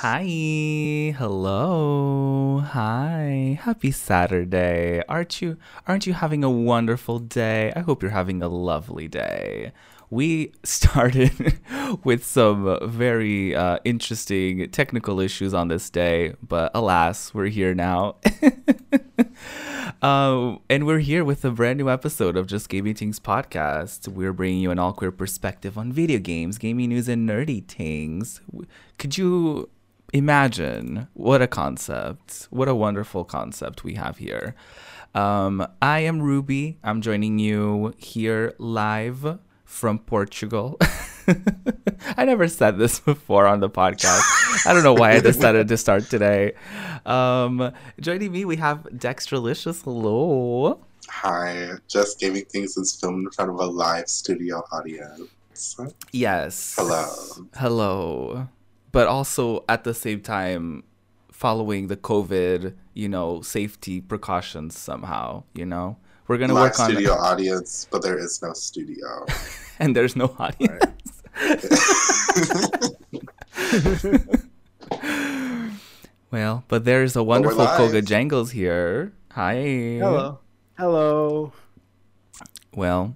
Hi. Hello. Hi. Happy Saturday. Aren't you aren't you having a wonderful day? I hope you're having a lovely day. We started with some very uh, interesting technical issues on this day, but alas, we're here now. Uh, and we're here with a brand new episode of Just Gaming Things podcast. We're bringing you an all queer perspective on video games, gaming news, and nerdy things. Could you imagine what a concept? What a wonderful concept we have here. Um, I am Ruby. I'm joining you here live from Portugal. I never said this before on the podcast. I don't know why I decided to start today. Um, joining me, we have Dextralicious. Hello. Hi. Just Gaming Things is filmed in front of a live studio audience. Yes. Hello. Hello. But also at the same time, following the COVID, you know, safety precautions somehow, you know? We're gonna live work on a studio audience, but there is no studio. and there's no audience. well, but there's a wonderful live. Koga Jangles here. Hi. Hello. Hello. Well,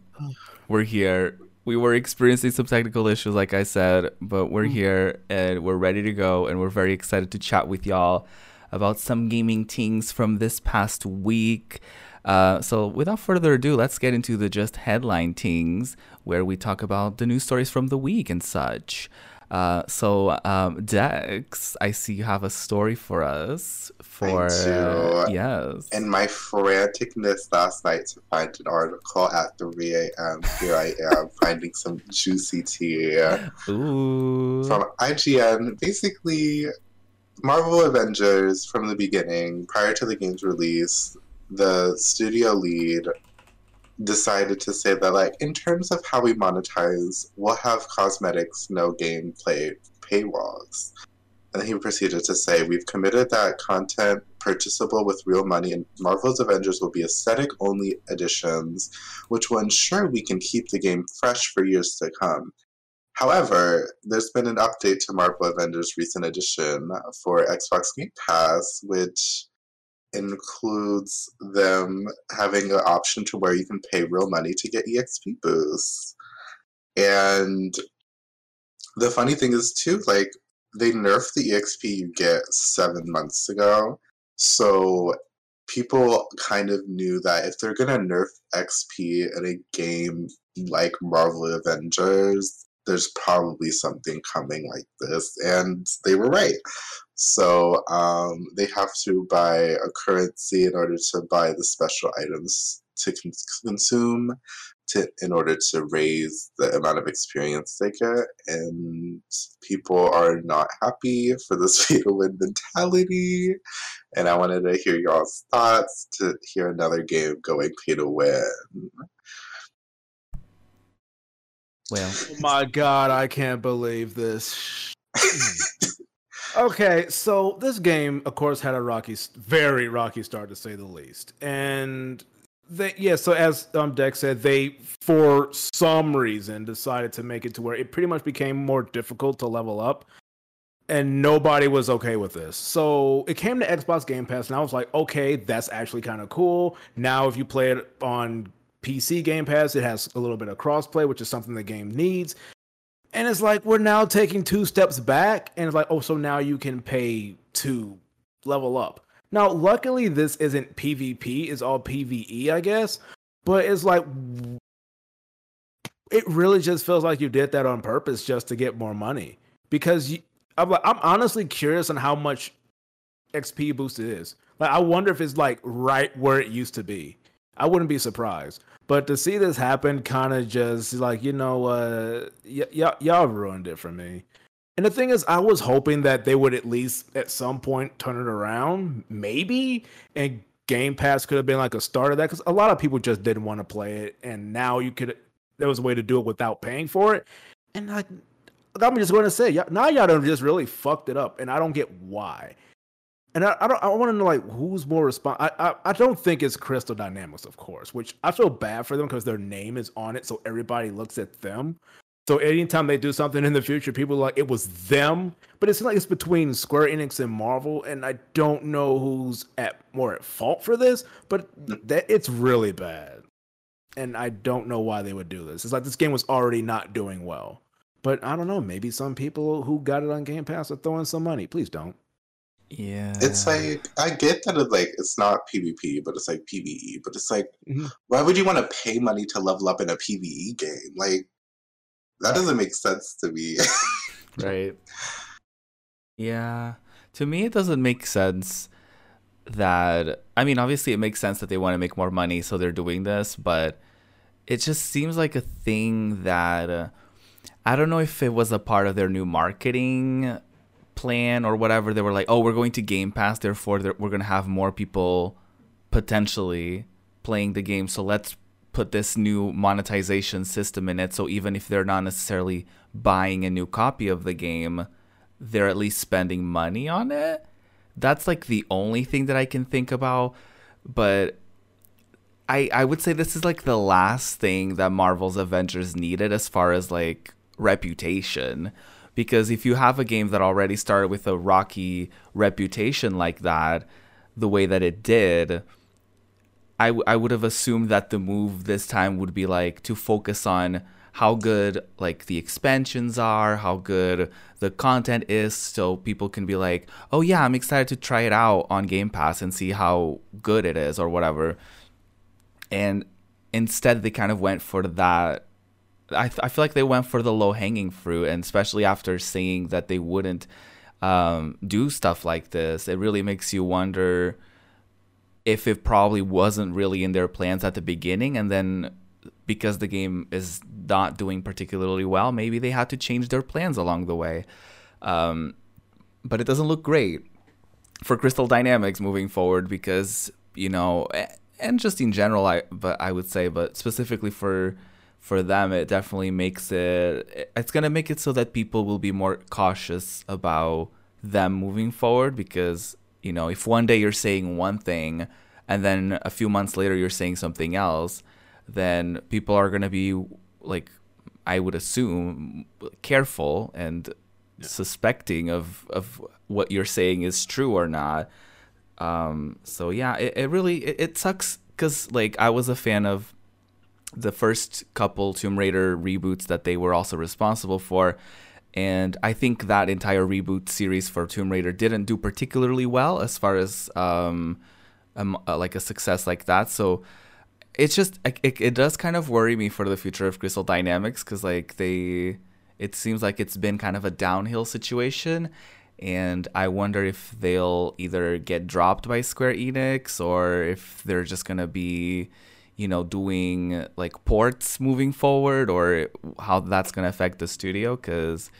we're here. We were experiencing some technical issues, like I said, but we're here and we're ready to go, and we're very excited to chat with y'all about some gaming things from this past week. Uh, so, without further ado, let's get into the just headline things where we talk about the news stories from the week and such. Uh, so, um, Dex, I see you have a story for us. For do. yes, In my franticness last night to find an article at 3 a.m., here I am finding some juicy tea ooh, from IGN. Basically, Marvel Avengers from the beginning, prior to the game's release, the studio lead decided to say that, like, in terms of how we monetize, we'll have cosmetics, no gameplay paywalls. And he proceeded to say, We've committed that content purchasable with real money and Marvel's Avengers will be aesthetic only editions, which will ensure we can keep the game fresh for years to come. However, there's been an update to Marvel Avengers recent edition for Xbox Game Pass, which includes them having an option to where you can pay real money to get EXP boosts. And the funny thing is, too, like, they nerfed the EXP you get seven months ago. So people kind of knew that if they're going to nerf XP in a game like Marvel Avengers, there's probably something coming like this. And they were right. So um, they have to buy a currency in order to buy the special items to con- consume to in order to raise the amount of experience they get. And people are not happy for this pay to win mentality. And I wanted to hear y'all's thoughts to hear another game going pay to win. well, Oh my god, I can't believe this. okay, so this game, of course, had a rocky, very rocky start to say the least. And they, yeah, so as um, Dex said, they, for some reason, decided to make it to where it pretty much became more difficult to level up. And nobody was okay with this. So it came to Xbox Game Pass, and I was like, okay, that's actually kind of cool. Now, if you play it on PC Game Pass, it has a little bit of crossplay, which is something the game needs. And it's like we're now taking two steps back, and it's like, oh, so now you can pay to level up. Now, luckily, this isn't PvP; it's all PVE, I guess. But it's like it really just feels like you did that on purpose just to get more money. Because you, I'm, like, I'm honestly curious on how much XP boost it is. Like, I wonder if it's like right where it used to be. I wouldn't be surprised. But to see this happen, kind of just like you know, uh, y- y- y'all ruined it for me. And the thing is, I was hoping that they would at least at some point turn it around, maybe, and Game Pass could have been like a start of that because a lot of people just didn't want to play it, and now you could. There was a way to do it without paying for it, and like, I'm just going to say, now y'all done just really fucked it up, and I don't get why. And I, I don't. I want to know like who's more respons I, I I don't think it's Crystal Dynamics, of course, which I feel bad for them because their name is on it, so everybody looks at them. So anytime they do something in the future, people are like it was them, but it's like it's between Square Enix and Marvel, and I don't know who's at more at fault for this, but mm. that it's really bad, and I don't know why they would do this. It's like this game was already not doing well, but I don't know. Maybe some people who got it on Game Pass are throwing some money. Please don't. Yeah. It's like I get that it like it's not PvP, but it's like PvE. But it's like, Mhm. why would you want to pay money to level up in a PvE game? Like that doesn't make sense to me. right. Yeah. To me, it doesn't make sense that. I mean, obviously, it makes sense that they want to make more money, so they're doing this, but it just seems like a thing that. Uh, I don't know if it was a part of their new marketing plan or whatever. They were like, oh, we're going to Game Pass, therefore, we're going to have more people potentially playing the game. So let's put this new monetization system in it. So even if they're not necessarily buying a new copy of the game, they're at least spending money on it. That's like the only thing that I can think about. But I I would say this is like the last thing that Marvel's Avengers needed as far as like reputation. Because if you have a game that already started with a rocky reputation like that, the way that it did, I, w- I would have assumed that the move this time would be like to focus on how good like the expansions are, how good the content is, so people can be like, oh yeah, I'm excited to try it out on Game Pass and see how good it is or whatever. And instead, they kind of went for that. I, th- I feel like they went for the low hanging fruit, and especially after seeing that they wouldn't um, do stuff like this, it really makes you wonder if it probably wasn't really in their plans at the beginning and then because the game is not doing particularly well maybe they had to change their plans along the way. Um, but it doesn't look great for crystal dynamics moving forward because you know and just in general i but i would say but specifically for for them it definitely makes it it's going to make it so that people will be more cautious about them moving forward because you know if one day you're saying one thing and then a few months later you're saying something else then people are going to be like i would assume careful and suspecting of of what you're saying is true or not. Um so yeah it, it really it, it sucks because like i was a fan of the first couple tomb raider reboots that they were also responsible for and I think that entire reboot series for Tomb Raider didn't do particularly well as far as um, um like a success like that. So it's just it, it, it does kind of worry me for the future of Crystal Dynamics because like they it seems like it's been kind of a downhill situation. And I wonder if they'll either get dropped by Square Enix or if they're just gonna be you know doing like ports moving forward or how that's going to affect the studio because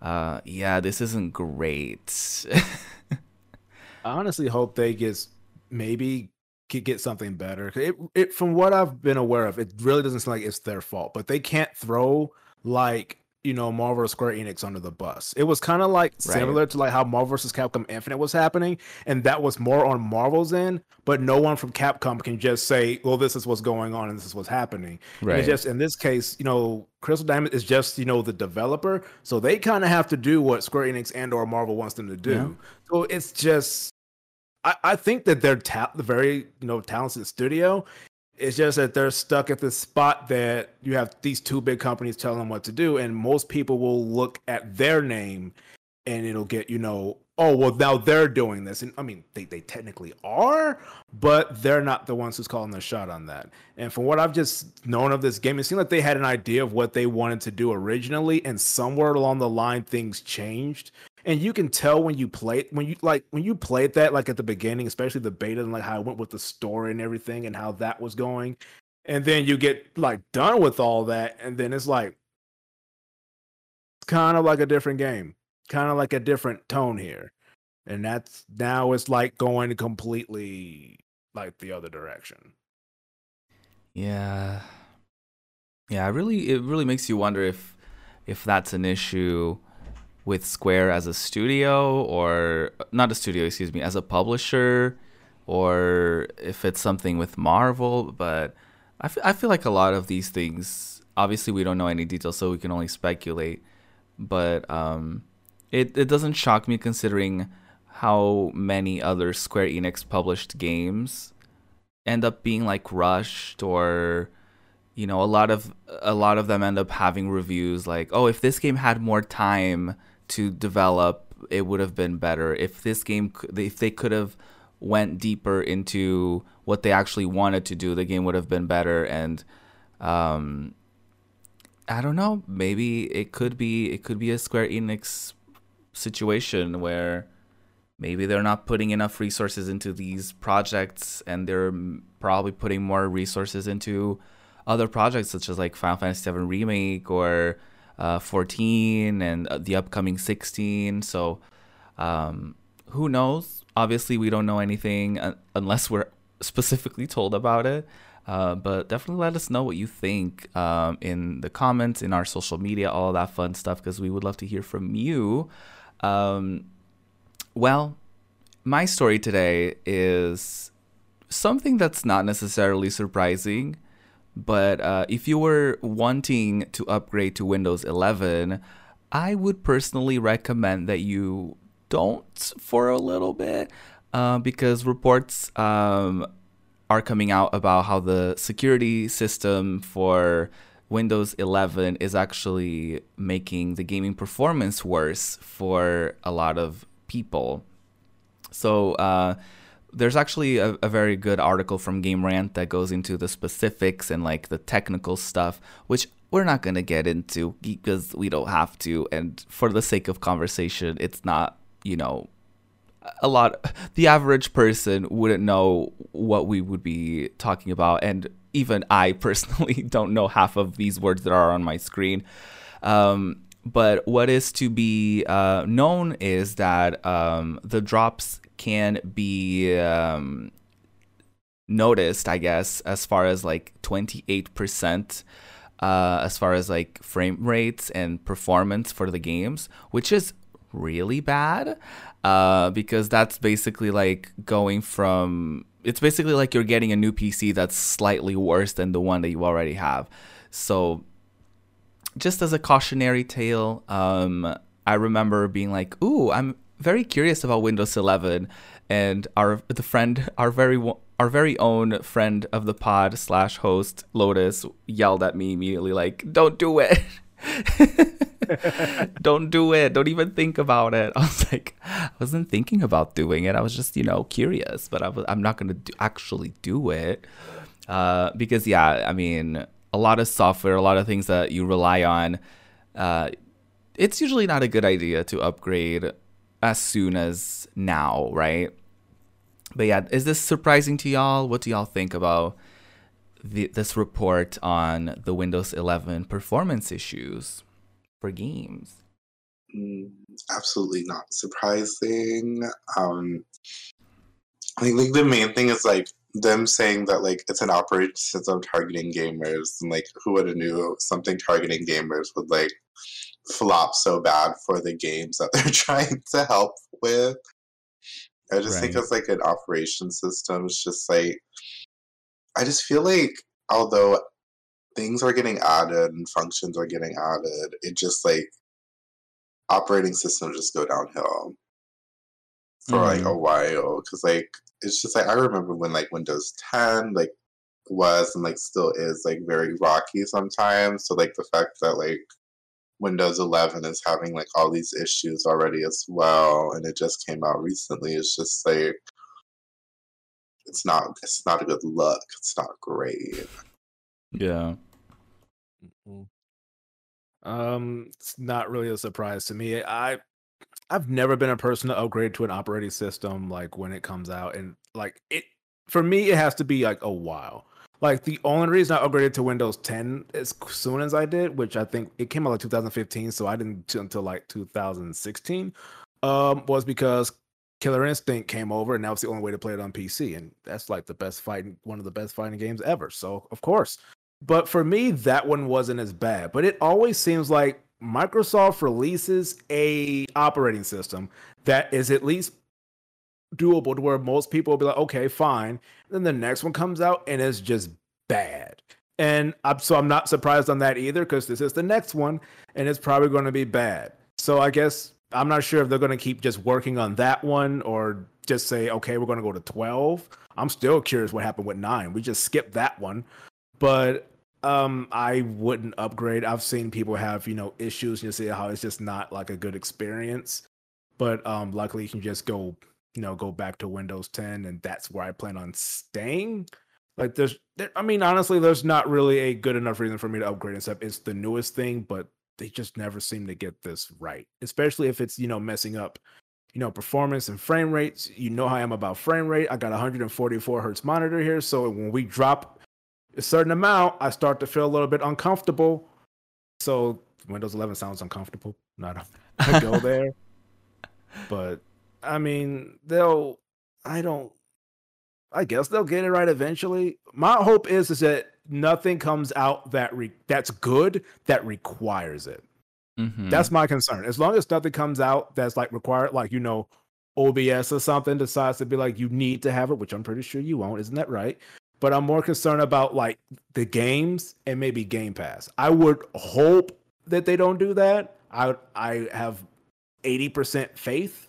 uh yeah this isn't great I honestly hope they get maybe could get something better. It, it from what I've been aware of, it really doesn't seem like it's their fault. But they can't throw like you know Marvel or Square Enix under the bus. It was kind of like similar to like how Marvel vs. Capcom Infinite was happening, and that was more on Marvel's end. But no one from Capcom can just say, "Well, this is what's going on and this is what's happening." Right It's just in this case, you know, Crystal Dynamics is just you know the developer, so they kind of have to do what Square Enix and or Marvel wants them to do. Yeah. So it's just, I, I think that they're ta- the very you know talented studio. It's just that they're stuck at the spot that you have these two big companies telling them what to do, and most people will look at their name, and it'll get you know, oh well, now they're doing this, and I mean they they technically are, but they're not the ones who's calling the shot on that. And from what I've just known of this game, it seemed like they had an idea of what they wanted to do originally, and somewhere along the line things changed. And you can tell when you play when you like when you played that like at the beginning, especially the beta and like how it went with the story and everything and how that was going. And then you get like done with all that, and then it's like it's kind of like a different game, kind of like a different tone here. And that's now it's like going completely like the other direction. yeah yeah it really it really makes you wonder if if that's an issue with square as a studio or not a studio excuse me as a publisher or if it's something with marvel but i feel, I feel like a lot of these things obviously we don't know any details, so we can only speculate. But um, it it doesn't shock me considering how many other Square Enix published games end up being like rushed or you know a lot of a lot of them end up having reviews like oh if this game had more time to develop it would have been better if this game if they could have went deeper into what they actually wanted to do the game would have been better. And um i don't know maybe it could be it could be a square enix situation where maybe they're not putting enough resources into these projects and they're probably putting more resources into other projects such as like Final Fantasy VII Remake or uh, 14 and uh, the upcoming 16. So um, who knows? Obviously, we don't know anything unless we're specifically told about it. Uh, but definitely let us know what you think um, in the comments, in our social media, all that fun stuff, because we would love to hear from you. Um, well, my story today is something that's not necessarily surprising, but uh, if you were wanting to upgrade to Windows 11, I would personally recommend that you don't for a little bit uh, because reports um, are coming out about how the security system for Windows 11 is actually making the gaming performance worse for a lot of people. So, uh, there's actually a, a, very good article from Game Rant that goes into the specifics and like the technical stuff, which we're not going to get into because we don't have to. And for the sake of conversation, it's not, you know, a lot. The average person wouldn't know what we would be talking about. And even I personally don't know half of these words that are on my screen. Um, but what is to be uh, known is that um, the drops can be um, noticed, I guess, as far as like 28%, uh, as far as like frame rates and performance for the games, which is really bad uh, because that's basically like going from it's basically like you're getting a new PC that's slightly worse than the one that you already have. So just as a cautionary tale, um, I remember being like, "Ooh, I'm very curious about Windows 11," and our the friend, our very our very own friend of the pod slash host Lotus yelled at me immediately, like, "Don't do it." don't do it. Don't even think about it. I was like, I wasn't thinking about doing it. I was just, you know, curious, but I was, I'm not going to actually do it. Uh, because, yeah, I mean, a lot of software, a lot of things that you rely on, uh, it's usually not a good idea to upgrade as soon as now, right? But yeah, is this surprising to y'all? What do y'all think about the, this report on the Windows 11 performance issues for games? Mm, absolutely not surprising. Um, I think the main thing is like them saying that like it's an operating system targeting gamers and like who would have knew something targeting gamers would like flop so bad for the games that they're trying to help with. I just right. think it's like an operation system. It's just like I just feel like although things are getting added and functions are getting added, it just like operating systems just go downhill for mm. like a while because like it's just like I remember when like Windows 10 like was and like still is like very rocky sometimes. So like the fact that like Windows 11 is having like all these issues already as well, and it just came out recently. It's just like it's not it's not a good look. It's not great. Yeah. Um, it's not really a surprise to me. I I've never been a person to upgrade to an operating system like when it comes out, and like it for me, it has to be like a while. Like the only reason I upgraded to Windows 10 as soon as I did, which I think it came out like 2015, so I didn't until like 2016, um, was because Killer Instinct came over, and now it's the only way to play it on PC, and that's like the best fighting, one of the best fighting games ever. So of course, but for me, that one wasn't as bad. But it always seems like Microsoft releases a operating system that is at least doable to where most people will be like, okay, fine. Then the next one comes out and it's just bad. And I'm, so I'm not surprised on that either because this is the next one and it's probably going to be bad. So I guess I'm not sure if they're going to keep just working on that one or just say, okay, we're going to go to 12. I'm still curious what happened with nine. We just skipped that one. But um, I wouldn't upgrade. I've seen people have, you know, issues. You see how it's just not like a good experience. But um, luckily, you can just go, you know, go back to Windows 10, and that's where I plan on staying. Like, there's, there, I mean, honestly, there's not really a good enough reason for me to upgrade except it's the newest thing, but they just never seem to get this right, especially if it's, you know, messing up, you know, performance and frame rates. You know how I am about frame rate. I got 144 hertz monitor here. So when we drop a certain amount, I start to feel a little bit uncomfortable. So Windows 11 sounds uncomfortable. Not I go there, but I mean they'll. I don't. I guess they'll get it right eventually. My hope is is that nothing comes out that re- that's good that requires it. Mhm. That's my concern. As long as nothing comes out that's like required, like you know, OBS or something decides to be like you need to have it, which I'm pretty sure you won't. Isn't that right? But I'm more concerned about like the games and maybe Game Pass. I would hope that they don't do that. I I have 80% faith.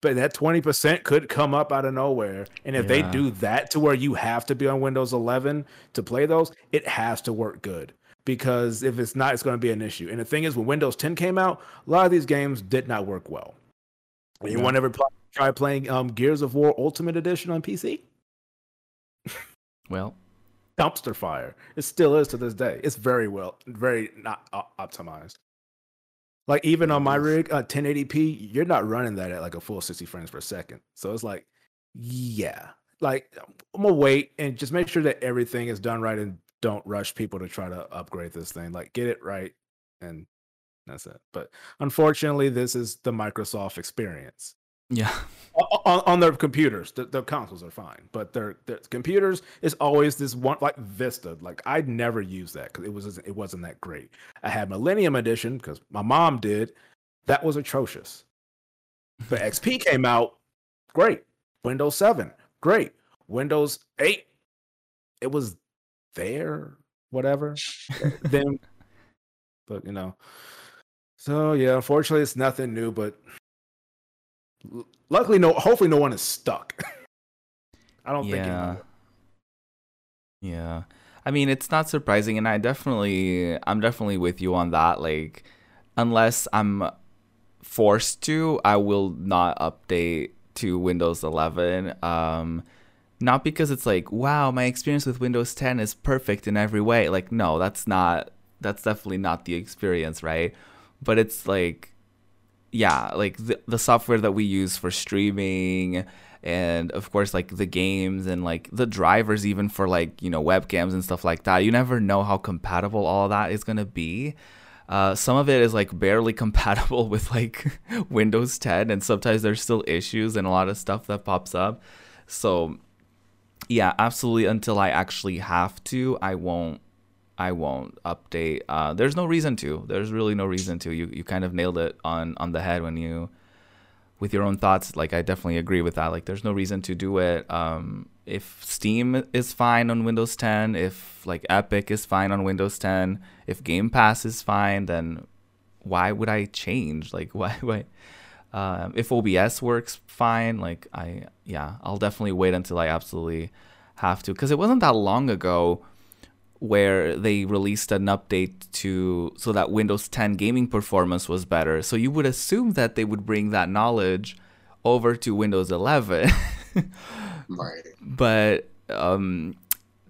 But that 20% could come up out of nowhere. And if they do that to where you have to be on Windows 11 to play those, it has to work good. Because if it's not, it's going to be an issue. And the thing is, when Windows 10 came out, a lot of these games did not work well. Anyone ever pl- try playing um, Gears of War Ultimate Edition on PC? Well, dumpster fire. It still is to this day. It's very well, very not optimized. Like even on my rig, uh, 1080p, you're not running that at like a full 60 frames per second. So it's like, yeah, like I'm gonna wait and just make sure that everything is done right and don't rush people to try to upgrade this thing. Like get it right, and that's it. But unfortunately, this is the Microsoft experience yeah. On, on their computers. The, the consoles are fine, but their, their computers is always this one like Vista. Like I'd never use that because it was it wasn't that great. I had Millennium Edition because my mom did. That was atrocious. The XP came out, great. Windows Seven, great. Windows Eight, it was there, whatever. then, but you know, so yeah. Unfortunately, it's nothing new, but luckily, no. Hopefully, no one is stuck. I don't think. yeah. anyone- Yeah. I mean, it's not surprising and I definitely I'm definitely with you on that like unless I'm forced to, I will not update to Windows 11. Um not because it's like, wow, my experience with Windows 10 is perfect in every way. Like no, that's not that's definitely not the experience, right? But it's like yeah, like the, the software that we use for streaming and of course like the games and like the drivers even for like you know webcams and stuff like that. You never know how compatible all that is going to be. Uh, some of it is like barely compatible with like windows 10 and sometimes there's still issues and a lot of stuff that pops up. So yeah absolutely until i actually have to i won't I won't update. Uh, there's no reason to. There's really no reason to. You you kind of nailed it on on the head when you with your own thoughts. Like I definitely agree with that. Like there's no reason to do it. Um, if Steam is fine on Windows 10, if like Epic is fine on Windows 10, if Game Pass is fine, then why would I change? Like why why? Um, if OBS works fine, like I yeah, I'll definitely wait until I absolutely have to because it wasn't that long ago where they released an update to so that Windows 10 gaming performance was better. So you would assume that they would bring that knowledge over to Windows 11. Right. but um,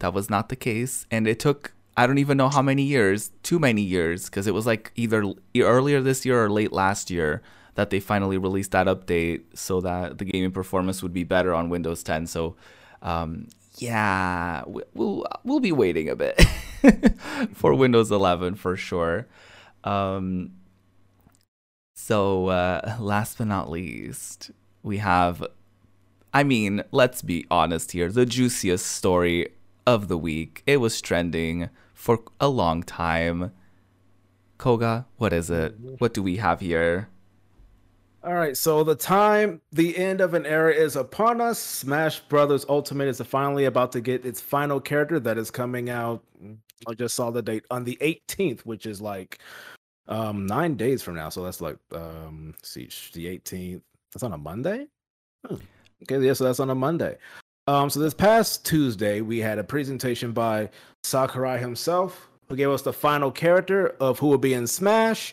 that was not the case and it took I don't even know how many years, too many years because it was like either earlier this year or late last year that they finally released that update so that the gaming performance would be better on Windows 10. So um, yeah, we- we'll we'll be waiting a bit for Windows 11 for sure. Um, so uh, last but not least, we have. I mean, let's be honest here. The juiciest story of the week. It was trending for a long time. Koga, what is it? What do we have here? All right, so the time, the end of an era is upon us. Smash Brothers Ultimate is finally about to get its final character that is coming out. I just saw the date on the 18th, which is like um nine days from now. So that's like um see the 18th. That's on a Monday. Hmm. Okay, yeah, so that's on a Monday. Um, so this past Tuesday, we had a presentation by Sakurai himself, who gave us the final character of who will be in Smash.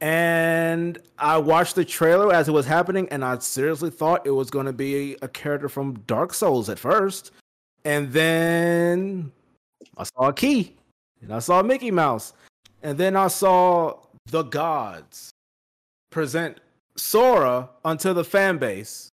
And I watched the trailer as it was happening, and I seriously thought it was going to be a character from Dark Souls at first. And then I saw a key, and I saw Mickey Mouse, and then I saw the gods present Sora unto the fan base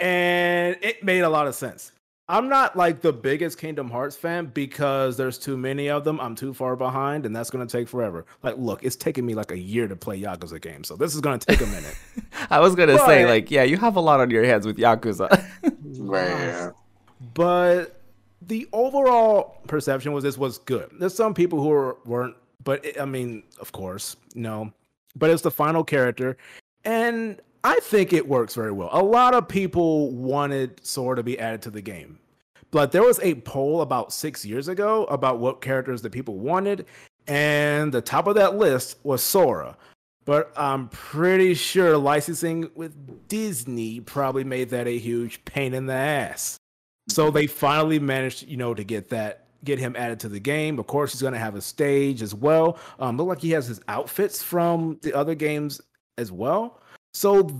and it made a lot of sense. I'm not like the biggest Kingdom Hearts fan because there's too many of them. I'm too far behind, and that's gonna take forever. Like, look, it's taking me like a year to play Yakuza games, so this is gonna take a minute. I was gonna but, say, like, yeah, you have a lot on your hands with Yakuza. right. But the overall perception was this was good. There's some people who were, weren't, but it, I mean, of course, no. But it's the final character, and I think it works very well. A lot of people wanted Sora to be added to the game. But there was a poll about six years ago about what characters that people wanted, and the top of that list was Sora. But I'm pretty sure licensing with Disney probably made that a huge pain in the ass. So they finally managed, you know, to get that get him added to the game. Of course, he's going to have a stage as well. Um, look like he has his outfits from the other games as well. So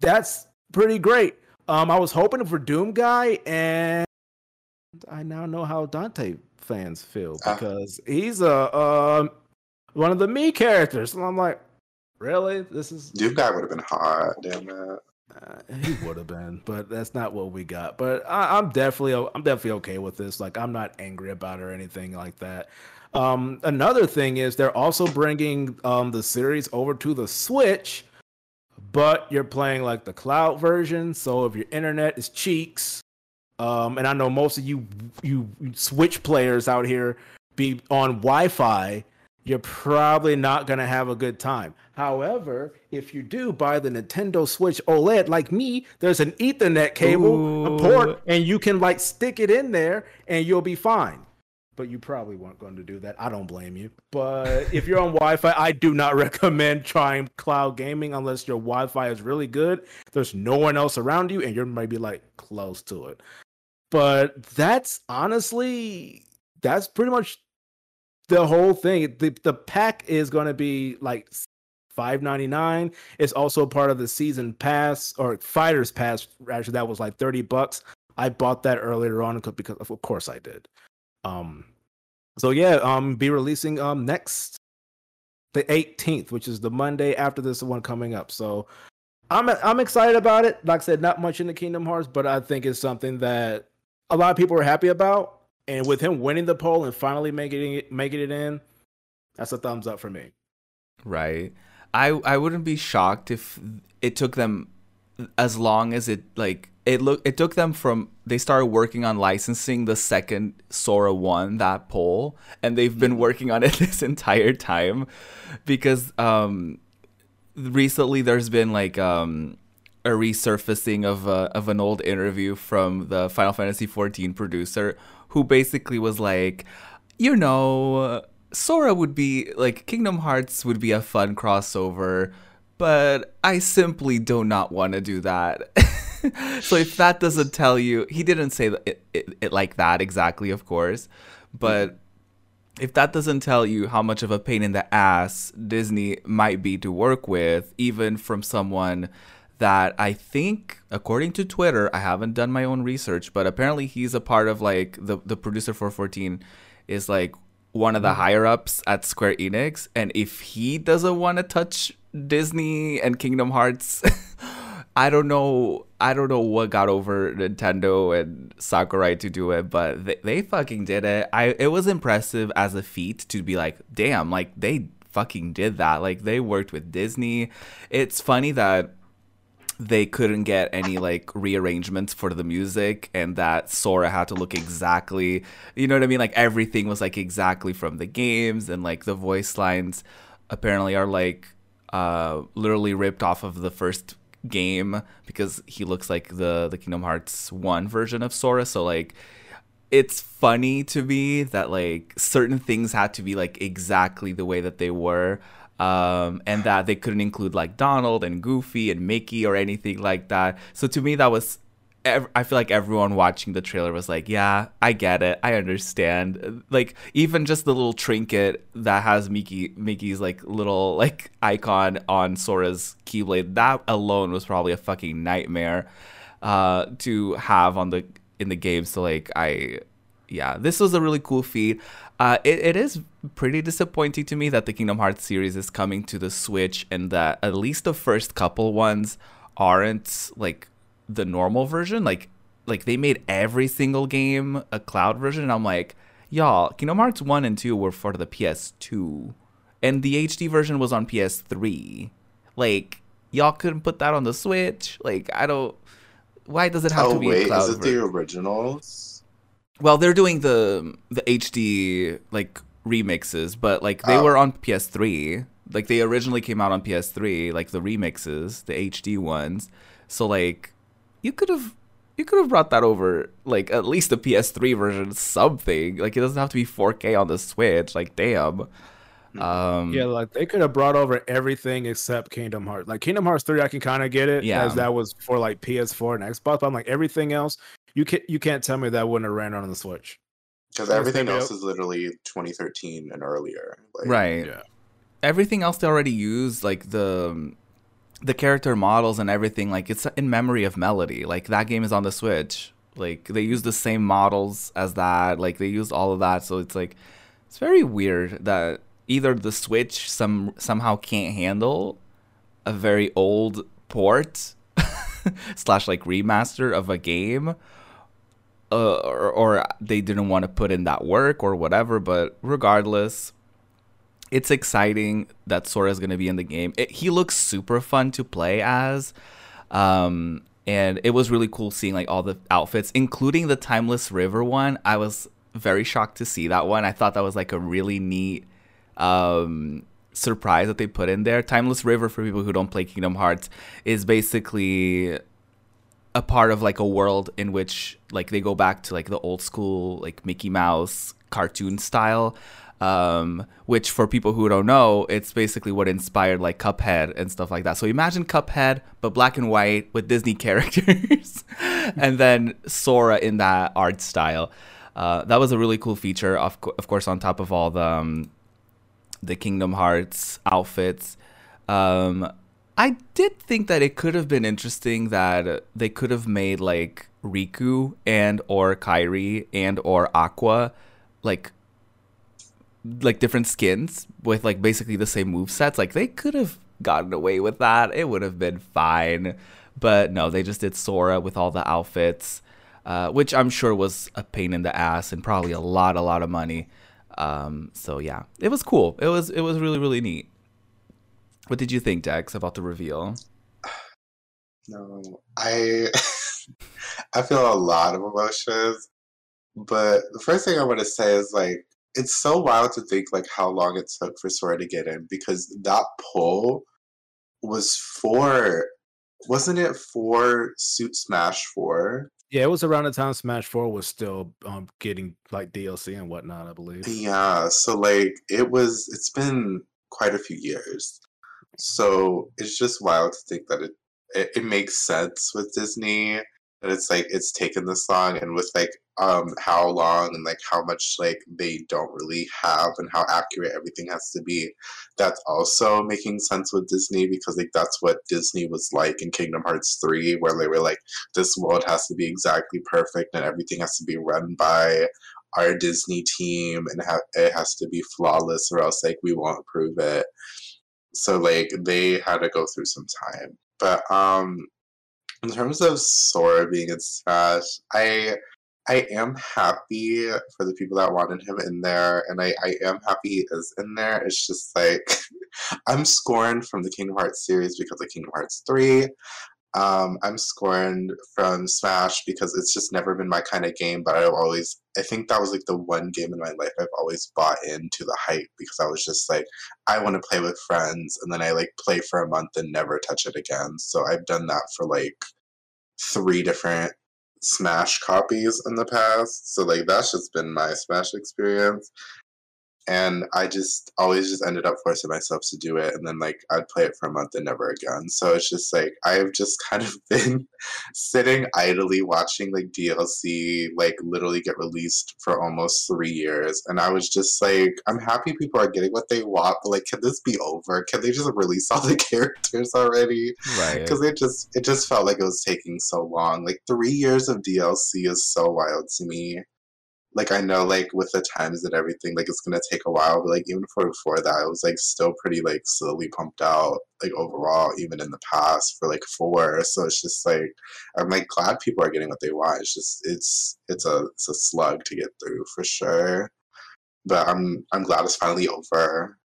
that's pretty great. Um, I was hoping for Doom Guy, and I now know how Dante fans feel ah. because uh, he's a um one of the Mii characters, and I'm like, really? This is Doom Guy would have been hot, damn it. Uh, he would have been, but that's not what we got. But I, am definitely, I'm definitely okay with this. Like, I'm not angry about it or anything like that. Um, another thing is they're also bringing um, the series over to the Switch, but you're playing like the cloud version. So if your internet is cheeks, um, and I know most of you you Switch players out here be on Wi-Fi, you're probably not gonna have a good time. However, if you do buy the Nintendo Switch OLED like me, there's an Ethernet cable, Ooh. a port, and you can like stick it in there and you'll be fine but you probably weren't going to do that. I don't blame you. But if you're on Wi-Fi, I do not recommend trying cloud gaming unless your Wi-Fi is really good. There's no one else around you, and you're maybe like close to it. But that's honestly, that's pretty much the whole thing. The the pack is going to be like five ninety nine. It's also part of the season pass or fighters pass. Actually, that was like thirty bucks. I bought that earlier on because, of course, I did. Um, so yeah, um, be releasing um next the 18th, which is the Monday after this one coming up. So I'm I'm excited about it. Like I said, not much in the Kingdom Hearts, but I think it's something that a lot of people are happy about. And with him winning the poll and finally making it making it in, that's a thumbs up for me. Right. I I wouldn't be shocked if it took them as long as it like it look it took them from they started working on licensing the second Sora won that poll and they've been mm-hmm. working on it this entire time because um recently there's been like um a resurfacing of a, of an old interview from the Final Fantasy 14 producer who basically was like you know Sora would be like Kingdom Hearts would be a fun crossover but I simply do not want to do that. so if that doesn't tell you, he didn't say it, it, it, like that exactly, of course, but if that doesn't tell you how much of a pain in the ass Disney might be to work with, even from someone that I think, according to Twitter, I haven't done my own research, but apparently he's a part of like the the producer for 14 is like one of the mm-hmm. higher ups at Square Enix, and if he doesn't want to touch Disney and Kingdom Hearts. I don't know. I don't know what got over Nintendo and Sakurai to do it, but they, they fucking did it. I it was impressive as a feat to be like, damn, like they fucking did that. Like they worked with Disney. It's funny that they couldn't get any like rearrangements for the music and that Sora had to look exactly, you know what I mean? Like everything was like exactly from the games and like the voice lines apparently are like uh, literally ripped off of the first game because he looks like the the Kingdom Hearts 1 version of Sora. So like it's funny to me that like certain things had to be like exactly the way that they were um, and that they couldn't include like Donald and Goofy and Mickey or anything like that. So to me, that was. I feel like everyone watching the trailer was like, "Yeah, I get it. I understand." Like even just the little trinket that has Mickey Mickey's like little like icon on Sora's Keyblade, that alone was probably a fucking nightmare uh, to have on the in the game. So like I, yeah, this was a really cool feat. Uh, it, it is pretty disappointing to me that the Kingdom Hearts series is coming to the Switch and that at least the first couple ones aren't like the normal version. Like like they made every single game a cloud version and I'm like, y'all, Kingdom Hearts 1 and 2 were for the PS2 and the HD version was on PS3. Like y'all couldn't put that on the Switch. Like I don't why does it have oh, to be wait, a cloud is it version? the originals? Well, they're doing the the HD like remixes, but like they Oh. were on PS3. Like they originally came out on PS3, like the remixes, the HD ones. So like you could have you could have brought that over like at least the PS3 version something. Like it doesn't have to be 4K on the Switch. Like damn. Um Yeah, like they could have brought over everything except Kingdom Hearts. Like Kingdom Hearts 3, I can kind of get it, Yeah. as that was for like PS4 and Xbox. But I'm like everything else, you can't you can't tell me that wouldn't have ran on the Switch. Because everything else is literally 2013 and earlier. Like, right. Yeah. everything else they already used like the the character models and everything like it's in memory of melody. Like that game is on the switch. Like they use the same models as that. Like they used all of that. So it's like it's very weird that either the switch some somehow can't handle a very old port slash like remaster of a game uh, or, or they didn't want to put in that work or whatever. But regardless it's exciting that Sora is going to be in the game. It, he looks super fun to play as. Um, and it was really cool seeing like all the outfits, including the Timeless River one. I was very shocked to see that one. I thought that was like a really neat um, surprise that they put in there. Timeless River, for people who don't play Kingdom Hearts, is basically a part of like a world in which like they go back to like the old school like Mickey Mouse cartoon style um which for people who don't know it's basically what inspired like Cuphead and stuff like that. So imagine Cuphead but black and white with Disney characters and then Sora in that art style. Uh, that was a really cool feature of co- of course on top of all the um, the Kingdom Hearts outfits. Um, I did think that it could have been interesting that they could have made like Riku and or Kairi and or Aqua like like different skins with like basically the same move sets. Like they could have gotten away with that. It would have been fine. But no, they just did Sora with all the outfits, uh, which I'm sure was a pain in the ass and probably a lot, a lot of money. Um, so yeah, it was cool. It was it was really really neat. What did you think, Dex, about the reveal? No, I I feel a lot of emotions, but the first thing I want to say is like it's so wild to think like how long it took for Sora to get in because that poll was for wasn't it for Suit Smash Four? Yeah, it was around the time Smash 4 was still um, getting like DLC and whatnot, I believe. Yeah, so like it was it's been quite a few years. So it's just wild to think that it it, it makes sense with Disney that it's like it's taken this long and with like um how long and like how much like they don't really have and how accurate everything has to be. That's also making sense with Disney because like that's what Disney was like in Kingdom Hearts 3 where they were like this world has to be exactly perfect and everything has to be run by our Disney team and ha- it has to be flawless or else like we won't approve it. So like they had to go through some time. But um in terms of Sora being in Smash, I I am happy for the people that wanted him in there, and I, I am happy he is in there. It's just like I'm scorned from the Kingdom Hearts series because of Kingdom Hearts 3. Um, I'm scorned from Smash because it's just never been my kind of game, but I've always, I think that was like the one game in my life I've always bought into the hype because I was just like, I want to play with friends, and then I like play for a month and never touch it again. So I've done that for like three different Smash copies in the past. So like that's just been my Smash experience and I just always just ended up forcing myself to do it, and then like I'd play it for a month and never again. So it's just like I've just kind of been sitting idly watching like DLC like literally get released for almost three years, and I was just like, I'm happy people are getting what they want, but like, can this be over? Can they just release all the characters already? Right. Because it just it just felt like it was taking so long. Like three years of DLC is so wild to me like I know like with the times and everything, like it's gonna take a while, but like even for before that, I was like still pretty like slowly pumped out, like overall, even in the past for like four. So it's just like I'm like glad people are getting what they want. It's just it's it's a it's a slug to get through for sure. But I'm I'm glad it's finally over.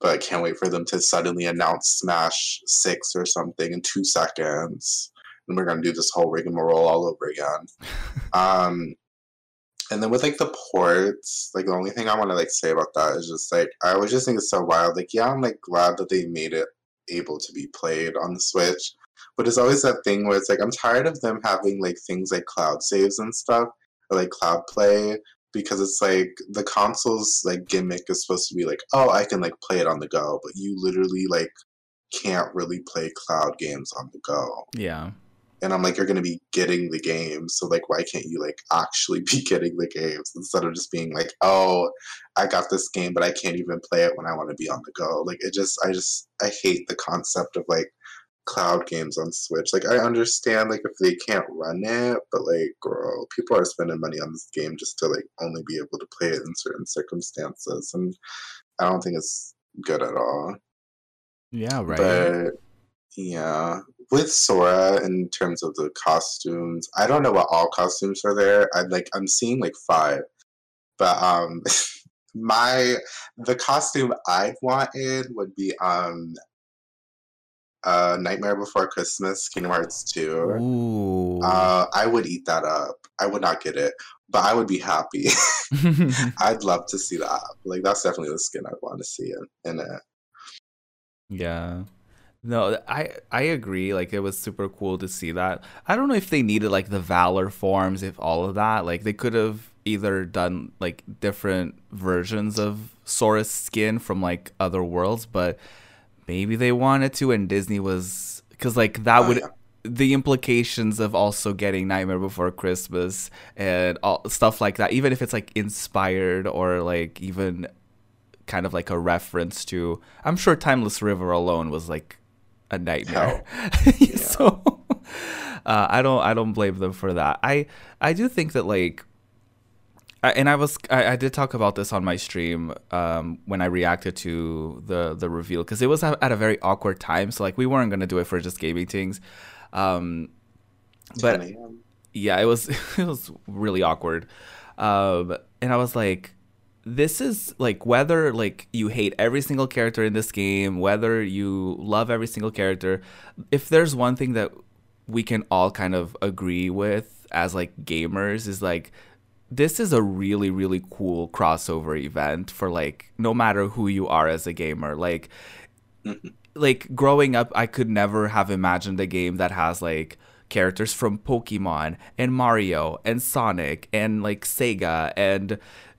But I can't wait for them to suddenly announce Smash Six or something in two seconds. And we're gonna do this whole rigmarole all over again. um and then with like the ports, like the only thing I want to like say about that is just like I always just think it's so wild. Like yeah, I'm like glad that they made it able to be played on the Switch, but it's always that thing where it's like I'm tired of them having like things like cloud saves and stuff or like cloud play because it's like the console's like gimmick is supposed to be like oh I can like play it on the go, but you literally like can't really play cloud games on the go. Yeah and I'm like, you're gonna be getting the games, so like, why can't you like actually be getting the games instead of just being like, oh, I got this game, but I can't even play it when I want to be on the go. Like, it just, I just, I hate the concept of like cloud games on Switch. Like, I understand like if they can't run it, but like, girl, people are spending money on this game just to like only be able to play it in certain circumstances, and I don't think it's good at all. Yeah, right. But yeah, with Sora in terms of the costumes, I don't know what all costumes are there. I like I'm seeing like five, but um, my the costume I'd wanted would be um, uh, Nightmare Before Christmas, Kingdom Hearts two. Ooh. Uh, I would eat that up. I would not get it, but I would be happy. I'd love to see that. Like that's definitely the skin I'd want to see in, in it. Yeah. No, I I agree. Like it was super cool to see that. I don't know if they needed like the valor forms, if all of that. Like they could have either done like different versions of Sora's skin from like other worlds, but maybe they wanted to, and Disney was because like that oh, would. Uh, yeah. The implications of also getting Nightmare Before Christmas and all stuff like that, even if it's like inspired or like even kind of like a reference to, I'm sure Timeless River alone was like a nightmare. so uh, I don't I don't blame them for that. I I do think that like I, and I was I, I, did talk about this on my stream um, when I reacted to the the reveal because it was at a very awkward time. So like we weren't gonna do it for just gaming things, um, but yeah, it was it was really awkward. Um, and I was like, this is like whether like you hate every single character in this game, whether you love every single character, if there's one thing that we can all kind of agree with as like gamers is like this is a really really cool crossover event for like no matter who you are as a gamer like like growing up I could never have imagined a game that has like characters from Pokemon and Mario and Sonic and like Sega and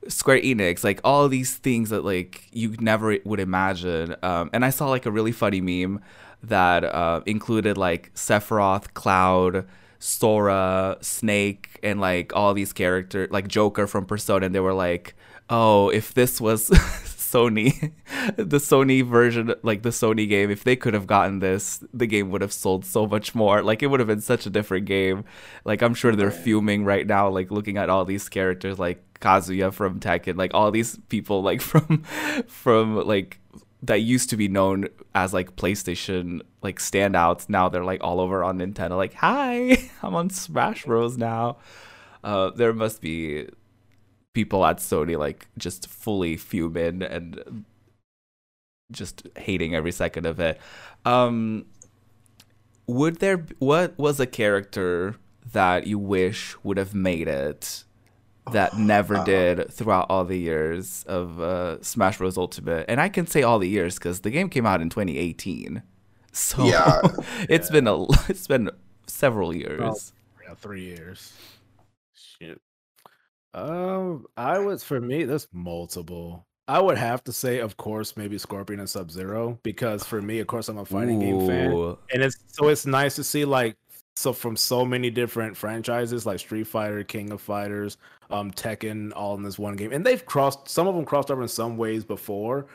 Square Enix, like all these things that like you never would imagine. Um, and I saw like a really funny meme that uh, included like Sephiroth, Cloud, Sora, Snake, and like all these characters, like Joker from Persona. And they were like, "Oh, if this was Sony, the Sony version, like the Sony game, if they could have gotten this, the game would have sold so much more. Like it would have been such a different game. Like I'm sure they're fuming right now, like looking at all these characters, like Kazuya from Tekken, like all these people, like from, from like that used to be known as like PlayStation like standouts. Now they're like all over on Nintendo. Like, hi, I'm on Smash Bros. now. Uh, there must be people at Sony like just fully fuming and just hating every second of it. Um, would there what was a character that you wish would have made it that never Uh, did throughout all the years of uh, Smash Bros Ultimate? And I can say all the years because the game came out in 2018, so Yeah. it's been a it's been several years. Yeah, three years. Um, I was for me. There's multiple. I would have to say, of course, maybe Scorpion and Sub Zero because for me, of course, I'm a fighting game fan, and it's so it's nice to see like so from so many different franchises like Street Fighter, King of Fighters, um, Tekken, all in this one game, and they've crossed some of them crossed over in some ways before,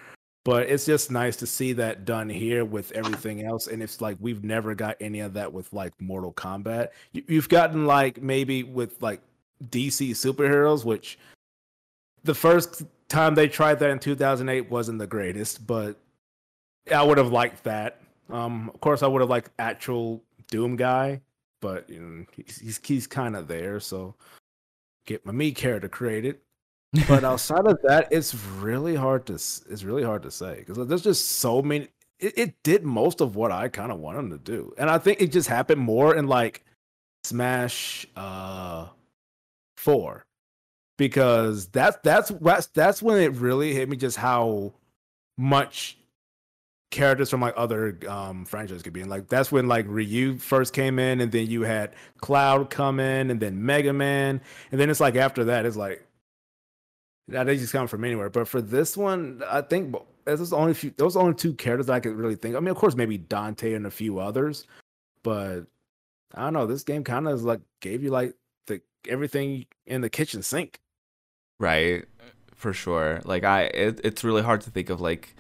but it's just nice to see that done here with everything else. And it's like we've never got any of that with like Mortal Kombat. You've gotten like maybe with like DC superheroes, which the first time they tried that in 2008 wasn't the greatest, but I would have liked that. Um, of course, I would have liked actual Doom guy, but you know, he's he's, he's kind of there, so get my me character created. But outside of that, it's really hard to it's really hard to say because there's just so many. It, it did most of what I kind of wanted to do, and I think it just happened more in like Smash uh four because that's that's that's that's when it really hit me just how much characters from like other um franchises could be in. Like that's when like Ryu first came in, and then you had Cloud come in, and then Mega Man, and then it's like after that, it's like that they just come from anywhere. But for this one, I think those only few those only two characters I could really think. I mean, of course, maybe Dante and a few others, but I don't know. This game kind of like gave you like everything in the kitchen sink. right, for sure. Like I, it, it's really hard to think of like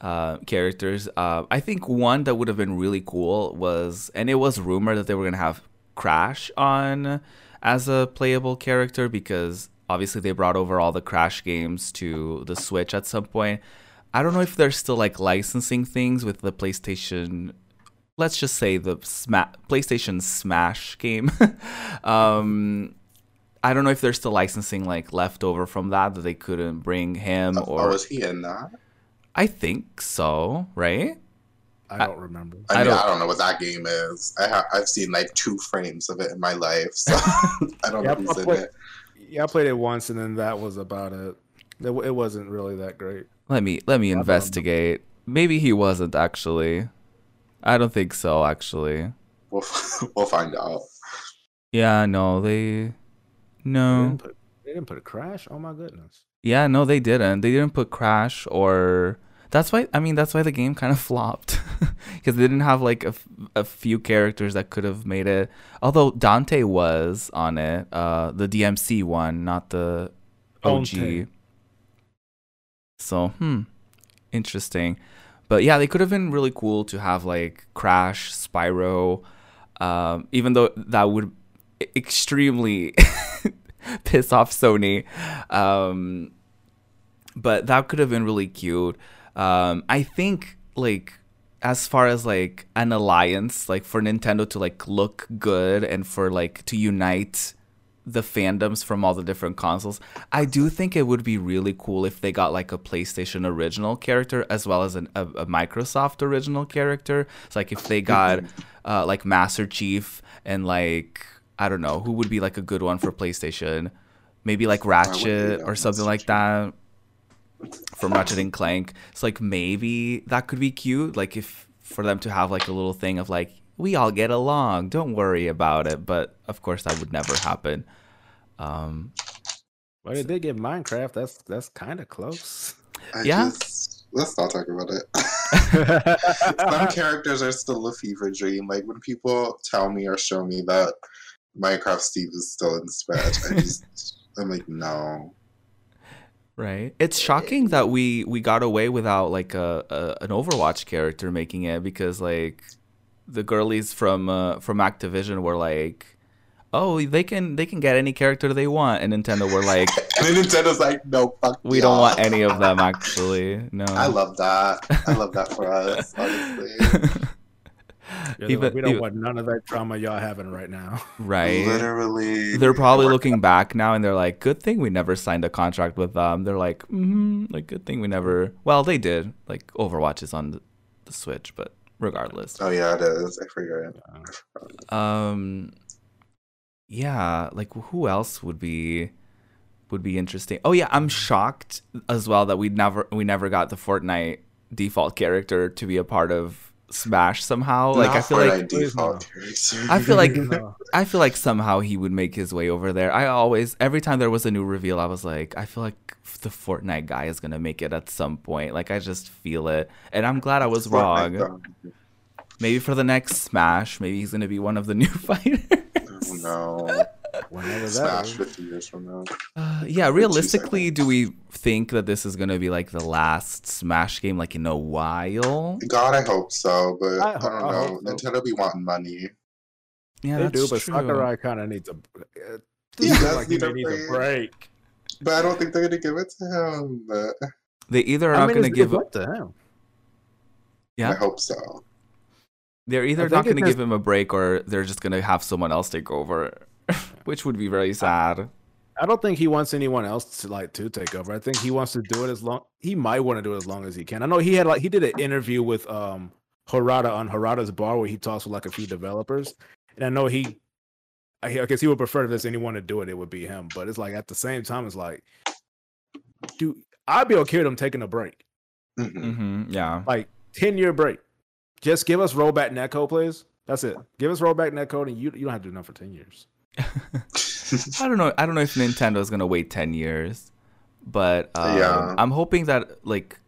uh, characters. Uh, I think one that would have been really cool was, and it was rumored that they were gonna have Crash on as a playable character because obviously they brought over all the Crash games to the Switch at some point. I don't know if they're still like licensing things with the PlayStation. Let's just say the Sma- PlayStation Smash game. um, I don't know if they're still licensing like leftover from that that they couldn't bring him or or was he in that? I think so, right? I don't remember. I, I mean, don't- I don't know what that game is. I ha- I've seen like two frames of it in my life, so I don't Yeah, know who's I in played- it. Yeah, I played it once, and then that was about it. It, it wasn't really that great. Let me let me don't investigate. Maybe he wasn't actually. I don't think so actually. We'll we'll find out. Yeah, no, they They no. didn't put, they didn't put a crash. Oh my goodness. Yeah, no, they didn't. They didn't put Crash or that's why I mean that's why the game kind of flopped because they didn't have like a, f- a few characters that could have made it. Although Dante was on it, uh, the DMC one, not the OG. Dante. So, hmm, interesting. But yeah, they could have been really cool to have like Crash, Spyro, um, even though that would extremely piss off Sony. Um, but that could have been really cute. Um, I think like as far as like an alliance, like for Nintendo to like look good and for like to unite the fandoms from all the different consoles, I do think it would be really cool if they got like a PlayStation original character as well as an, a, a Microsoft original character. It's like if they got uh, like Master Chief and like I don't know who would be like a good one for PlayStation, maybe like Ratchet or something like that from Ratchet and Clank. It's like maybe that could be cute. Like if for them to have like a little thing of like we all get along, don't worry about it. But of course that would never happen. Um, Well, they did get Minecraft. That's that's kind of close. I Yeah. just, let's not talk about it. Some characters are still a fever dream. Like when people tell me or show me that Minecraft Steve is still in Smash, I just I'm like, no. right. It's shocking that we we got away without like a, a an Overwatch character making it because like the girlies from uh, from Activision were like. Oh, they can they can get any character they want, and Nintendo were like, And then Nintendo's like, no, fuck. we don't want any of them actually. No, I love that. I love that for us, honestly. Yeah, Even- like, we don't even- want none of that drama y'all having right now. right. Literally. they're probably Work- looking back now and they're like, good thing we never signed a contract with them. They're like, mm, like good thing we never. Well, they did. Like Overwatch is on the, the Switch, but regardless. Oh yeah, it is. I forgot. Um, yeah, like who else would be would be interesting? Oh yeah, I'm shocked as well that we never we never got the Fortnite default character to be a part of Smash somehow. Like I feel like default no. character. I feel like No. I feel like somehow he would make his way over there. I always every time there was a new reveal, I was like, I feel like the Fortnite guy is gonna make it at some point. Like I just feel it, and I'm glad I was Fortnite, wrong. Maybe for the next Smash, maybe he's gonna be one of the new fighters. Oh no. Whenever that Smash is. 50 years from now. Uh, yeah, realistically, do we think that this is gonna be like the last Smash game, like in a while? God, I hope so, but I I, don't I know. hope so. Nintendo be wanting money. Yeah, they do, but true. Sakurai kind of needs a. Uh, He does like need a needs a break. break. But I don't think they're gonna give it to him. But They either are I mean, gonna give it's up to him. Yeah. I hope so. they're either not gonna has- give him a break or they're just gonna have someone else take over, which would be very sad. I don't think he wants anyone else to like to take over. I think he wants to do it as long. He might want to do it as long as he can. I know he had like he did an interview with um Harada on Harada's bar where he talks with like a few developers, and I know he. I I guess he would prefer if there's anyone to do it, it would be him. But it's like at the same time, it's like, dude, I'd be okay with him taking a break, Mhm. hmm yeah. like ten year break. Just give us rollback netcode, please. That's it. Give us rollback netcode, and you you don't have to do nothing for ten years. I don't know. I don't know if Nintendo is gonna wait ten years, but um, Yeah. I'm hoping that like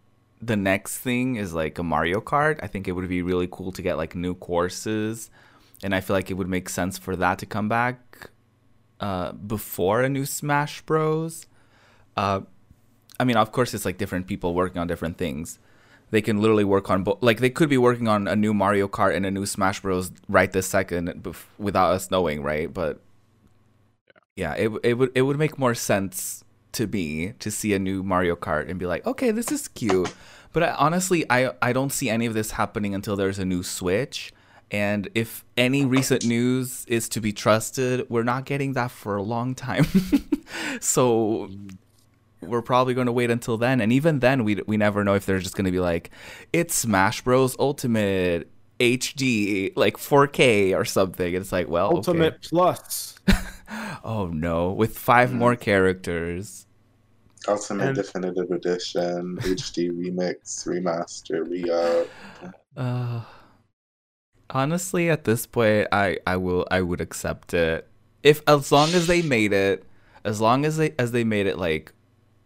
the next thing is like a Mario Kart. I think it would be really cool to get like new courses, and I feel like it would make sense for that to come back uh, before a new Smash Bros. Uh, I mean, of course, it's like different people working on different things. They can literally work on both. Like they could be working on a new Mario Kart and a new Smash Bros. right this second bef- without us knowing, right? But yeah, it it would it would make more sense to me to see a new Mario Kart and be like, okay, this is cute. But I, honestly, I I don't see any of this happening until there's a new Switch. And if any recent news is to be trusted, we're not getting that for a long time. so we're probably going to wait until then. And even then, we we never know if they're just going to be like, it's Smash Bros. Ultimate HD, like 4K or something. It's like, well, okay. Ultimate Plus. Oh no, with five more characters. Ultimate And- Definitive Edition, HD Remix, Remaster, Re-Up. Uh, honestly, at this point, I I will I would accept it if as long as they made it, as long as they as they made it like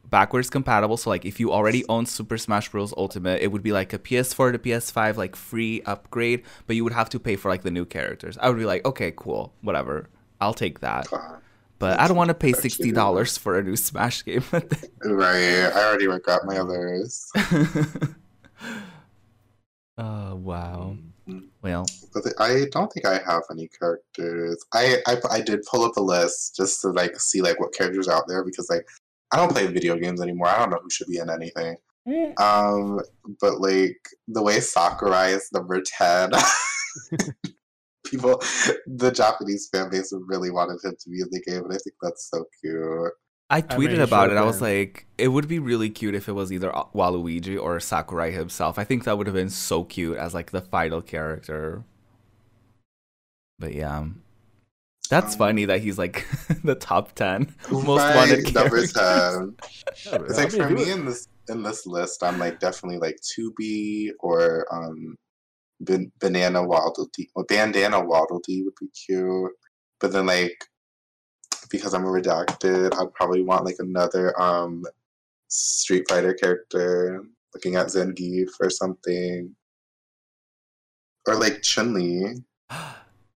backwards compatible. So like if you already own Super Smash Bros. Ultimate, it would be like a PS4 to PS5 like free upgrade, but you would have to pay for like the new characters. I would be like, okay, cool, whatever, I'll take that. God. But I don't want to pay sixty dollars for a new Smash game. Right, I already regret my others. oh wow. Mhm. Well, But I don't think I have any characters. I, I I did pull up a list just to like see like what characters are out there because like I don't play video games anymore. I don't know who should be in anything. Um, but like the way Sakurai is number ten, people, the Japanese fan base really wanted him to be in the game, and I think that's so cute. I I tweeted mean, about sure it. I was like, it would be really cute if it was either Waluigi or Sakurai himself. I think that would have been so cute as like the final character. But yeah. That's Um, funny that he's like the top 10 most Right, wanted number ten. It's like for me in this in this list, I'm like definitely like Tubi or um, ban- banana waddle dee or bandana waddle dee would be cute. But then like because I'm a redacted, I'd probably want like another um Street Fighter character, looking at Zangief or something, or like Chun Li.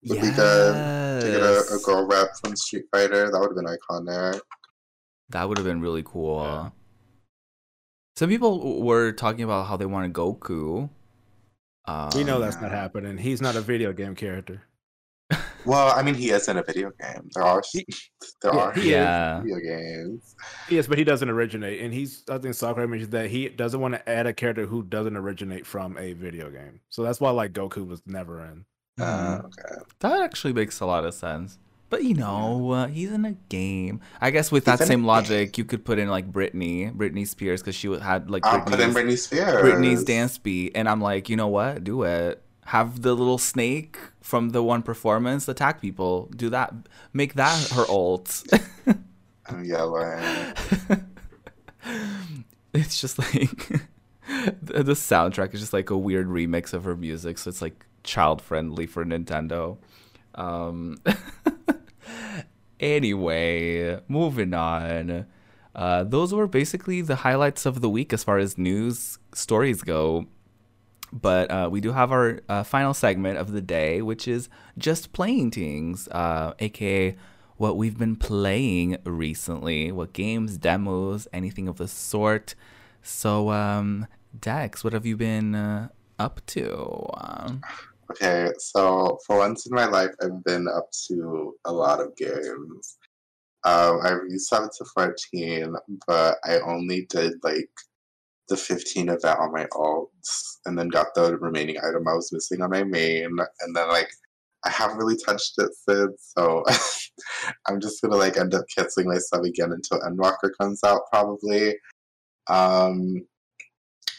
Would be good to get a, a girl rep from Street Fighter. That would have been iconic. That would have been really cool. Yeah. Some people were talking about how they wanted Goku. Um, we know that's not happening. He's not a video game character. Well, I mean, he is in a video game. There are He- there yeah, are he. Yeah. video games. Yes, but he doesn't originate, and he's. I think Sakurai mentioned that he doesn't want to add a character who doesn't originate from a video game. So that's why like Goku was never in. Uh, okay. That actually makes a lot of sense. But you know, uh, he's in a game. I guess with He's that same logic, you could put in like Britney, Britney Spears, because she would- had like I'll put in Britney Spears. Britney's dance beat, and I'm like, you know what? Do it. have the little snake from the one performance attack people. Do that. Make that her ult. I'm yelling. it's just like the, the soundtrack is just like a weird remix of her music, so it's like child friendly for Nintendo. Um, anyway, moving on. Uh, those were basically the highlights of the week as far as news stories go. But uh, we do have our uh, final segment of the day, which is just playing things, uh, aka what we've been playing recently, what games, demos, anything of the sort. So, um, Dex, what have you been uh, up to? Um, Okay, so for once in my life, I've been up to a lot of games. Um, I used 7 to 14, but I only did like the 15 event on my alts and then got the remaining item I was missing on my main. And then, like, I haven't really touched it since, so I'm just gonna like end up canceling my myself again until Endwalker comes out, probably. Um,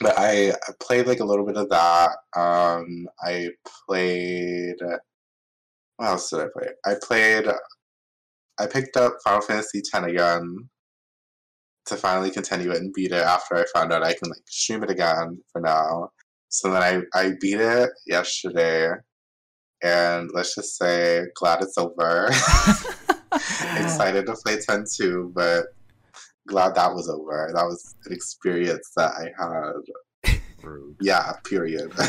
but I I played like a little bit of that. Um, I played. What else did I play? I played. I picked up Final Fantasy X again to finally continue it and beat it after I found out I can like stream it again for now. So then I, I beat it yesterday and let's just say glad it's over. Excited to play 10 too, but glad that was over. That was an experience that I had. Yeah, period.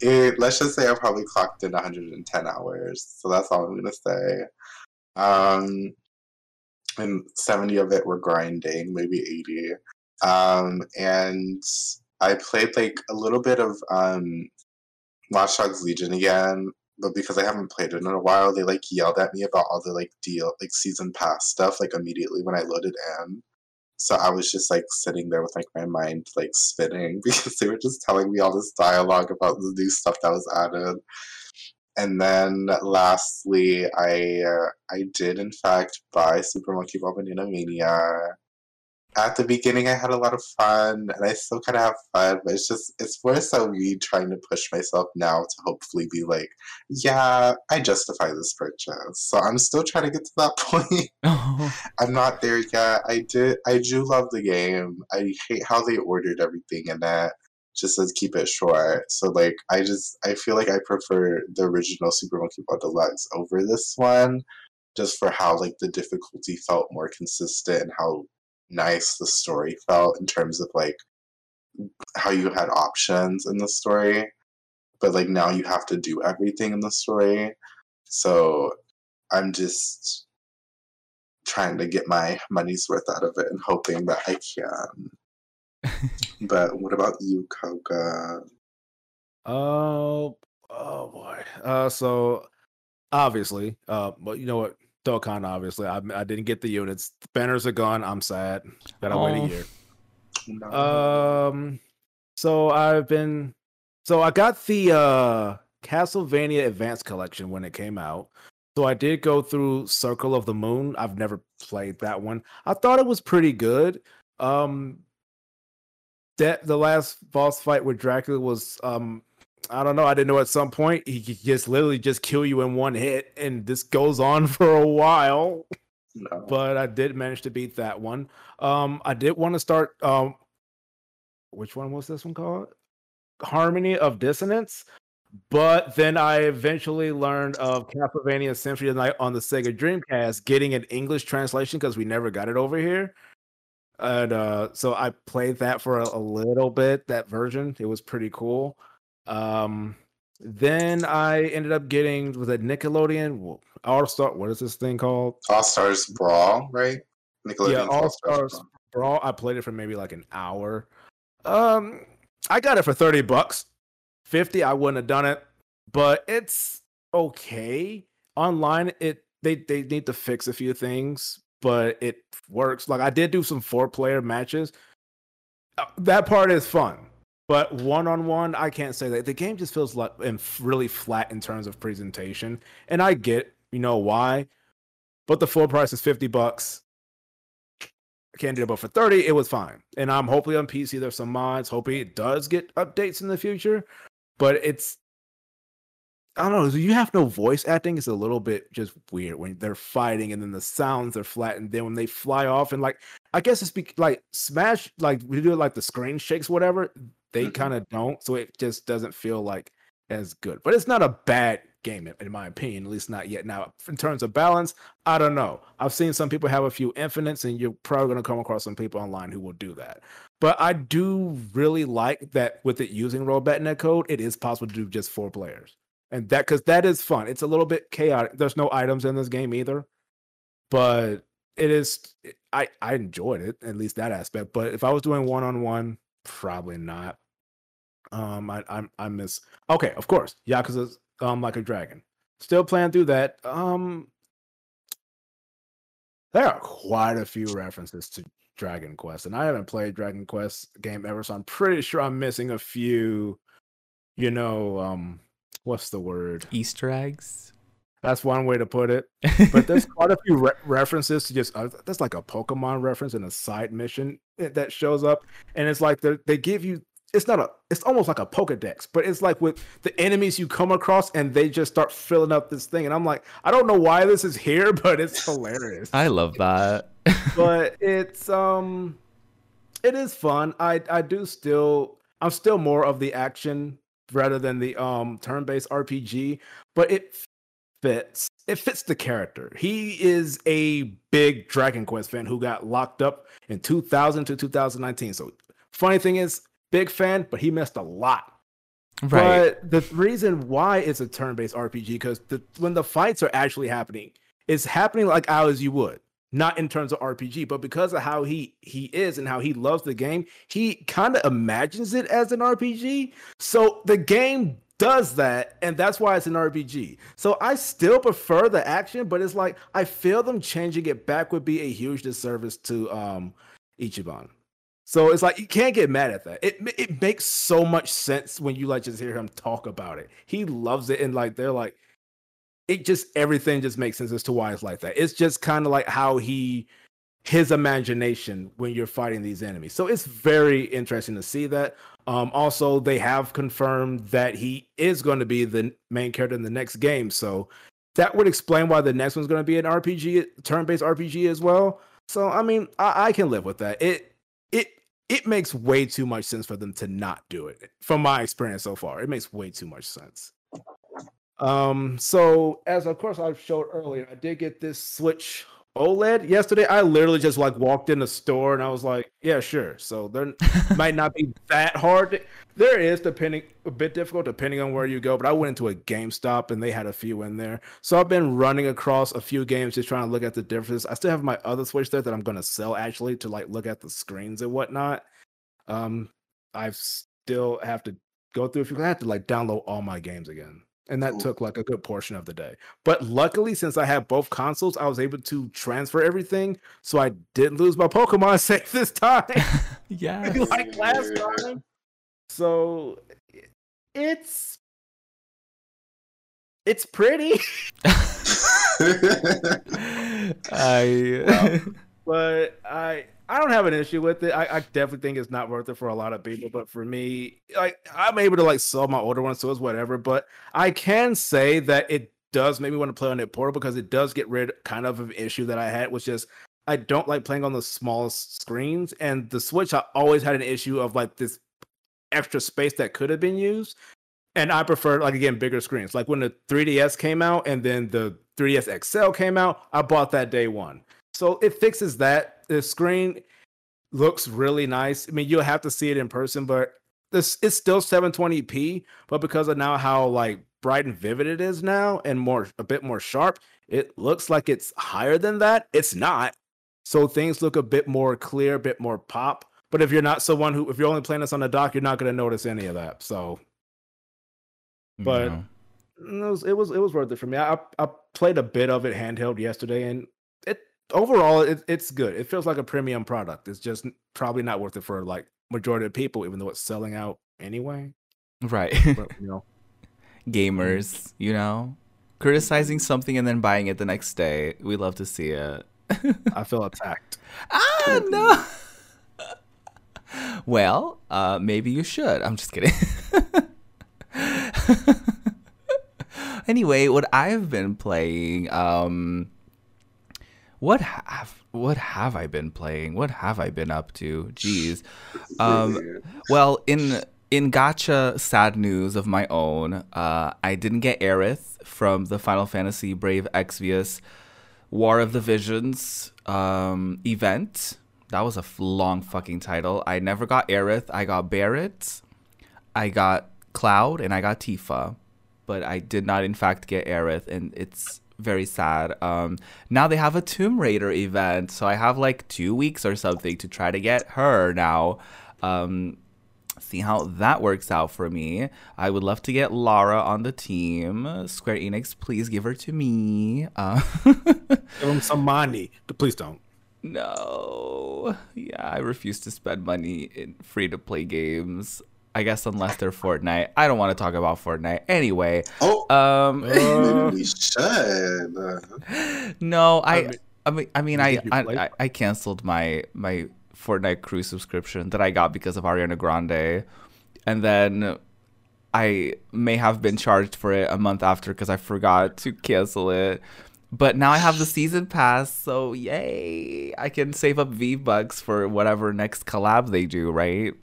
it, let's just say I probably clocked in 110 hours. So that's all I'm going to say. Um, and 70 of it were grinding, maybe 80. Um, and I played like a little bit of um, Watch Dogs Legion again, but because I haven't played it in a while, they like yelled at me about all the like deal, like season pass stuff, like immediately when I loaded in. So I was just like sitting there with like my mind like spinning because they were just telling me all this dialogue about the new stuff that was added. And then lastly, I uh, I did in fact buy Super Monkey Ball Banana Mania. At the beginning, I had a lot of fun, and I still kind of have fun, but it's just it's more so me trying to push myself now to hopefully be like, yeah, I justify this purchase. So I'm still trying to get to that point. oh, I'm not there yet. I did. I do love the game. I hate how they ordered everything in it. Just to keep it short. So like, I just I feel like I prefer the original Super Monkey Ball Deluxe over this one, just for how like the difficulty felt more consistent and how nice the story felt in terms of like how you had options in the story, but like now you have to do everything in the story. So I'm just trying to get my money's worth out of it and hoping that I can. but what about you, Koga? Oh, oh boy. Uh, so obviously, uh, but you know what? Dokkan, obviously, I, I didn't get the units. The banners are gone. I'm sad. Gotta wait Aw. a year. No. Um, so I've been, so I got the uh Castlevania Advance Collection when it came out. So I did go through Circle of the Moon. I've never played that one. I thought it was pretty good. Um, that the last boss fight with Dracula was um I don't know. I didn't know at some point he could just literally just kill you in one hit, and this goes on for a while. no. But I did manage to beat that one. Um, I did want to start. Um, which one was this one called? Harmony of Dissonance. But then I eventually learned of Castlevania Symphony of the Night on the Sega Dreamcast, getting an English translation because we never got it over here. And uh, so I played that for a, a little bit, that version. It was pretty cool. Um, then I ended up getting was it Nickelodeon All Star? What is this thing called? All Stars Brawl, right? Nickelodeon's yeah, All Stars Brawl. I played it for maybe like an hour. Um, I got it for thirty bucks. Fifty, I wouldn't have done it, but it's okay. Online, it they they need to fix a few things, but it works. Like I did do some four player matches. Uh, That part is fun, but one on one, I can't say that. The game just feels like really flat in terms of presentation, and I get you know why, but the full price is fifty bucks. I can't do it, but for 30, it was fine. And I'm hopefully on PC, there's some mods. Hoping it does get updates in the future. but it's I don't know. You have no voice acting. It's a little bit just weird when they're fighting and then the sounds are flat, and then when they fly off and like I guess it's be- like Smash, like we do it like the screen shakes, whatever. They Mhm. kind of don't, so it just doesn't feel like as good. But it's not a bad game in- my opinion, at least not yet. Now, in terms of balance, I don't know. I've seen some people have a few infinites, and you're probably going to come across some people online who will do that. But I do really like that with it using rollback netcode, it is possible to do just four players. And that because that is fun. It's a little bit chaotic. There's no items in this game either. But it is I I enjoyed it, at least that aspect. But if I was doing one on one, probably not. Um I I I miss okay, of course. Yakuza's um like a dragon. Still playing through that. Um there are quite a few references to Dragon Quest, and I haven't played Dragon Quest game ever, so I'm pretty sure I'm missing a few, you know, um, what's the word? Easter eggs. That's one way to put it. But there's quite a few re- references to just uh, that's like a Pokemon reference in a side mission that shows up, and it's like they they give you. It's not a. It's almost like a Pokedex, but it's like with the enemies you come across, and they just start filling up this thing, and I'm like, I don't know why this is here, but it's hilarious I love that. but it's um it is fun i i do still i'm still more of the action rather than the um turn-based rpg but it fits it fits the character he is a big dragon quest fan who got locked up in 2000 to 2019 so funny thing is big fan but he missed a lot right. but the reason why it's a turn-based RPG because the, when the fights are actually happening, it's happening like how as you would, not in terms of RPG, but because of how he he is and how he loves the game, he kind of imagines it as an RPG. So the game does that, and that's why it's an RPG. So I still prefer the action, but it's like I feel them changing it back would be a huge disservice to um Ichiban. So it's like you can't get mad at that. It it makes so much sense when you like just hear him talk about it. He loves it, and like they're like, it just everything just makes sense as to why it's like that. It's just kind of like how he his imagination when you're fighting these enemies. So it's very interesting to see that. Um, also, they have confirmed that he is going to be the main character in the next game. So that would explain why the next one's going to be an RPG, turn-based RPG as well. So I mean, I, I can live with that. It it it makes way too much sense for them to not do it from my experience so far it makes way too much sense um so as of course I've showed earlier i did get this switch oled yesterday i literally just like walked in the store and i was like yeah sure. So there might not be that hard. To- there is depending a bit difficult depending on where you go but i went into a gamestop and they had a few in there. So i've been running across a few games just trying to look at the differences. I still have my other switch there that i'm going to sell actually to like look at the screens and whatnot. Um i still have to go through if you have to like download all my games again and that Cool. took like a good portion of the day but luckily since i have both consoles i was able to transfer everything so i didn't lose my pokemon save this time yeah. like last time. So it's it's pretty, I but I I don't have an issue with it. I, I definitely think it's not worth it for a lot of people, but for me, like I'm able to like sell my older ones, so it's whatever. But I can say that it does make me want to play on it portable because it does get rid kind of of an issue that I had, which is I don't like playing on the smallest screens. And the Switch, I always had an issue of like this extra space that could have been used. And I prefer like again bigger screens. Like when the 3DS came out and then the 3DS XL came out, I bought that day one. So it fixes that. The screen looks really nice. I mean, you'll have to see it in person, but this it's still 720p, but because of now how like bright and vivid it is now and more a bit more sharp, it looks like it's higher than that. It's not. So things look a bit more clear, a bit more pop. But if you're not someone who if you're only playing this on the dock, you're not gonna notice any of that. So But- No. it was it was it was worth it for me. I I played a bit of it handheld yesterday, and overall it, it's good. It feels like a premium product. It's just probably not worth it for like majority of people, even though it's selling out anyway. right. But you know, Gamers, you know, criticizing something and then buying it the next day. We love to see it. I feel attacked. ah, no. well, uh, maybe you should. I'm just kidding. anyway, what I've been playing, um, what have what have I been playing? What have I been up to? Jeez. Um, well, in in gacha sad news of my own, uh, I didn't get Aerith from the Final Fantasy Brave Exvius War of the Visions um, event. That was a f- long fucking title. I never got Aerith. I got Barret. I got Cloud, and I got Tifa, but I did not, in fact, get Aerith, and it's very sad. Um, now they have a Tomb Raider event, so I have like two weeks or something to try to get her now. Um, see how that works out for me. I would love to get Lara on the team. Square Enix, please give her to me. Uh, Give them some money. Please don't. no. Yeah, I refuse to spend money in free to play games. I guess unless they're Fortnite. I don't want to talk about Fortnite. Anyway, Oh, um maybe we should. no, I I mean I mean I think I. I I canceled my my Fortnite crew subscription that I got because of Ariana Grande. And then I may have been charged for it a month after because I forgot to cancel it. But now I have the season pass, so yay! I can save up V bucks for whatever next collab they do, right?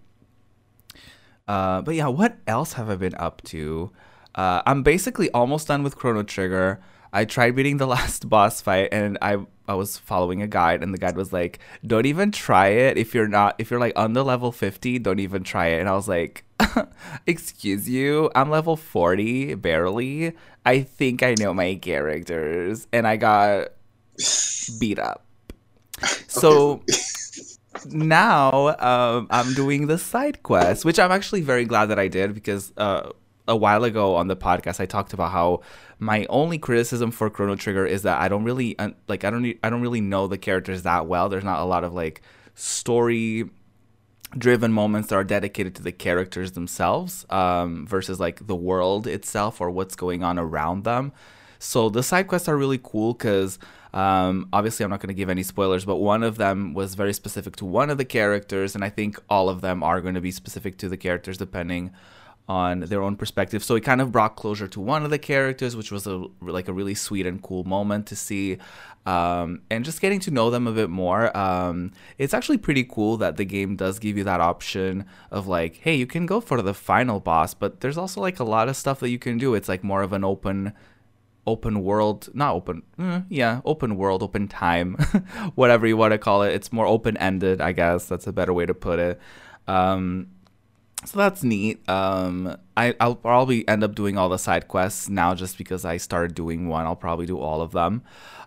Uh, but yeah, what else have I been up to? Uh, I'm basically almost done with Chrono Trigger. I tried beating the last boss fight, and I I was following a guide, and the guide was like, "Don't even try it if you're not if you're like under level 50. Don't even try it." And I was like, "Excuse you, I'm level 40 barely. I think I know my characters," and I got beat up. So now um, I'm doing the side quest, which I'm actually very glad that I did because uh, a while ago on the podcast I talked about how my only criticism for Chrono Trigger is that I don't really like I don't I don't really know the characters that well. There's not a lot of like story driven moments that are dedicated to the characters themselves um, versus like the world itself or what's going on around them. So the side quests are really cool because um, obviously I'm not going to give any spoilers, but one of them was very specific to one of the characters, and I think all of them are going to be specific to the characters depending on their own perspective. So it kind of brought closure to one of the characters, which was a like a really sweet and cool moment to see, um, and just getting to know them a bit more. Um, it's actually pretty cool that the game does give you that option of like, hey, you can go for the final boss, but there's also like a lot of stuff that you can do. It's like more of an open open world not open eh, yeah open world open time whatever you want to call it. It's more open ended i guess. That's a better way to put it. Um so that's neat. Um I, i'll probably end up doing all the side quests now just because i started doing one. I'll probably do all of them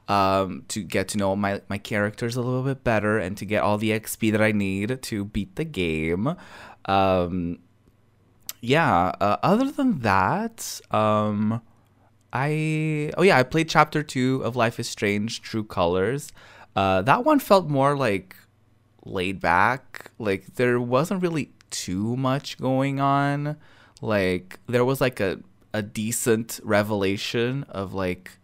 um to get to know my my characters a little bit better and to get all the xp that i need to beat the game. Um yeah uh, other than that um I oh yeah, I played chapter two of Life is Strange: True Colors. Uh, that one felt more like laid back. Like there wasn't really too much going on. Like there was like a a decent revelation of like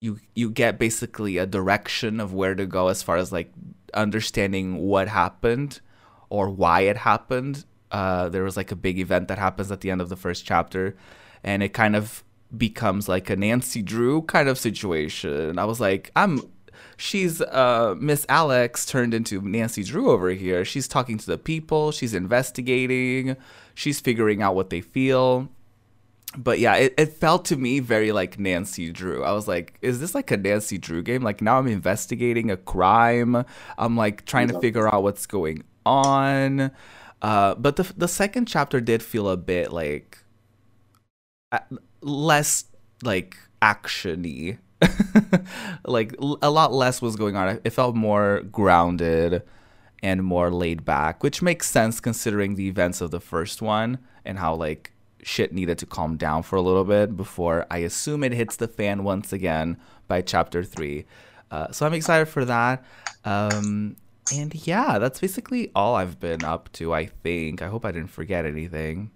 you you get basically a direction of where to go as far as like understanding what happened or why it happened. Uh, there was like a big event that happens at the end of the first chapter, and it kind of becomes like a Nancy Drew kind of situation. I was like, I'm she's uh Miss Alex turned into Nancy Drew over here. She's talking to the people, she's investigating, she's figuring out what they feel. But yeah, it, it felt to me very like Nancy Drew. I was like, is this like a Nancy Drew game? Like now I'm investigating a crime. I'm like trying to figure out what's going on. Uh, but the the second chapter did feel a bit like less like actiony. Like a lot less was going on. It felt more grounded and more laid back which makes sense considering the events of the first one and how like shit needed to calm down for a little bit before i assume it hits the fan once again by chapter three. Uh, so i'm excited for that. Um, and yeah that's basically all i've been up to i think. I hope i didn't forget anything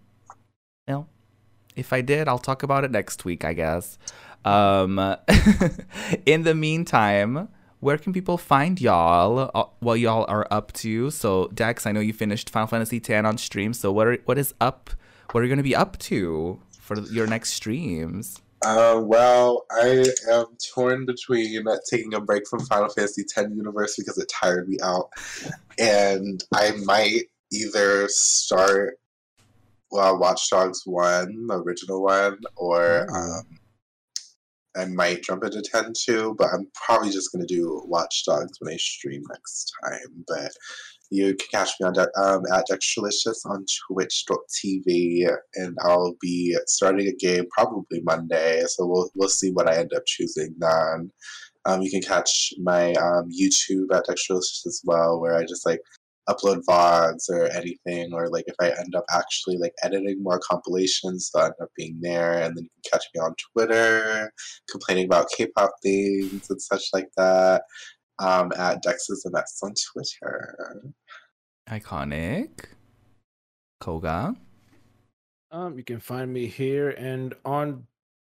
if I did, I'll talk about it next week, I guess. Um, in the meantime, where can people find y'all uh, while y'all are up to? So, Dex, I know you finished Final Fantasy X on stream. So, what are what is up? What are you gonna be up to for your next streams? Uh, well, I am torn between taking a break from Final Fantasy X universe because it tired me out, and I might either start well Watch Dogs one, the original one, or um, I might jump into 10 too. But I'm probably just gonna do Watch Dogs when I stream next time. But you can catch me on um, at Dextralicious on Twitch.tv, and I'll be starting a game probably Monday. So we'll we'll see what I end up choosing then. Um, you can catch my um, YouTube at Dextralicious as well, where I just like upload VODs or anything, or like if I end up actually like editing more compilations, they'll end up being there. And then you can catch me on Twitter, complaining about K-pop things and such like that. Um, at Dex's and X on Twitter. Iconic. Koga. Um, you can find me here and on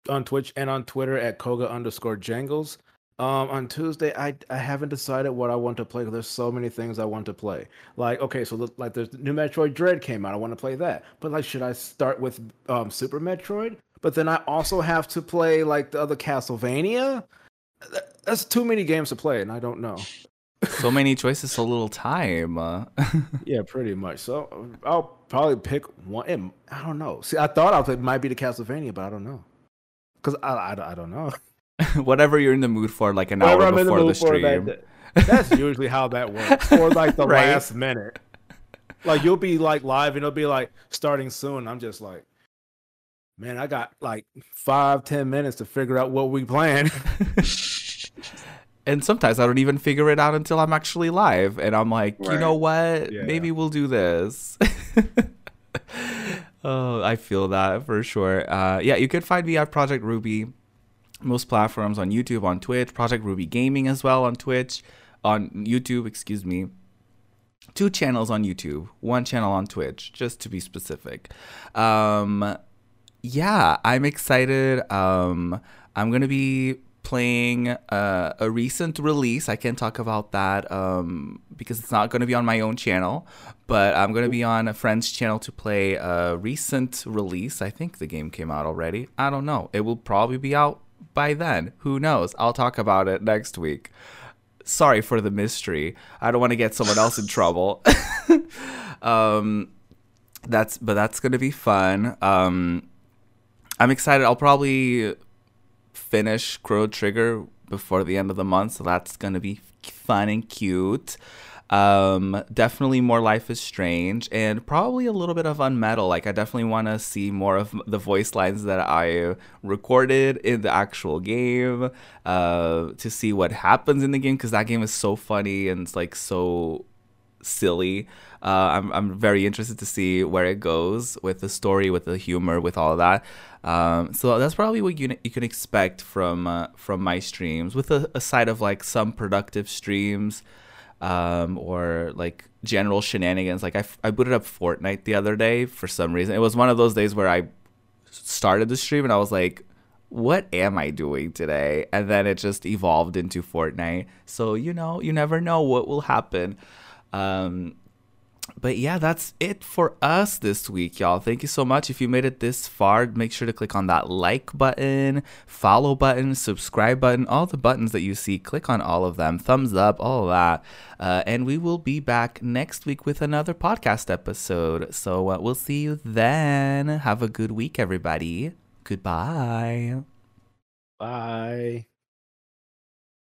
on Twitch and on Twitter at Koga underscore Jangles. Um, on Tuesday, I I haven't decided what I want to play. There's so many things I want to play. Like, okay, so like there's new Metroid Dread came out. I want to play that. But like, should I start with um, Super Metroid? But then I also have to play like the other Castlevania. That's too many games to play, and I don't know. so many choices, so little time. Uh. yeah, pretty much. So I'll probably pick one. I don't know. See, I thought I it might be the Castlevania, but I don't know. Cause I, I, I don't know. whatever you're in the mood for, like an Whatever hour before the, the stream. That, that's usually how that works, or like the right? last minute. Like you'll be like live, and it'll be like starting soon. I'm just like, man, I got like five, ten minutes to figure out what we plan. and sometimes I don't even figure it out until I'm actually live, and I'm like, right. you know what? Yeah. Maybe we'll do this. oh, I feel that for sure. Uh, yeah, you can find me at Project Ruby most platforms on YouTube, on Twitch, Project Ruby Gaming as well on Twitch, on YouTube, excuse me. Two channels on YouTube, one channel on Twitch, just to be specific. Um, yeah, I'm excited. Um, I'm gonna be playing uh, a recent release. I can't talk about that um, because it's not going to be on my own channel, but I'm going to be on a friend's channel to play a recent release. I think the game came out already. I don't know. It will probably be out by then. Who knows? I'll talk about it next week. Sorry for the mystery. I don't want to get someone else in trouble. um, that's but that's gonna be fun. Um, I'm excited. I'll probably finish Chrono Trigger before the end of the month, so that's gonna be fun and cute. Um, definitely more Life is Strange and probably a little bit of Unmetal. Like, I definitely want to see more of the voice lines that I recorded in the actual game uh, to see what happens in the game because that game is so funny and it's like so silly. Uh, I'm, I'm very interested to see where it goes with the story, with the humor, with all that. Um, so that's probably what you you can expect from uh, from my streams, with a, a side of like some productive streams, um, or like general shenanigans. Like I, I booted up Fortnite the other day for some reason. It was one of those days where I started the stream and I was like, what am I doing today? And then it just evolved into Fortnite. So, you know, you never know what will happen. Um, but yeah, that's it for us this week, y'all. Thank you so much. If you made it this far, make sure to click on that like button, follow button, subscribe button, all the buttons that you see. Click on all of them, thumbs up, all that. Uh, and we will be back next week with another podcast episode. So uh, we'll see you then. Have a good week, everybody. Goodbye. Bye.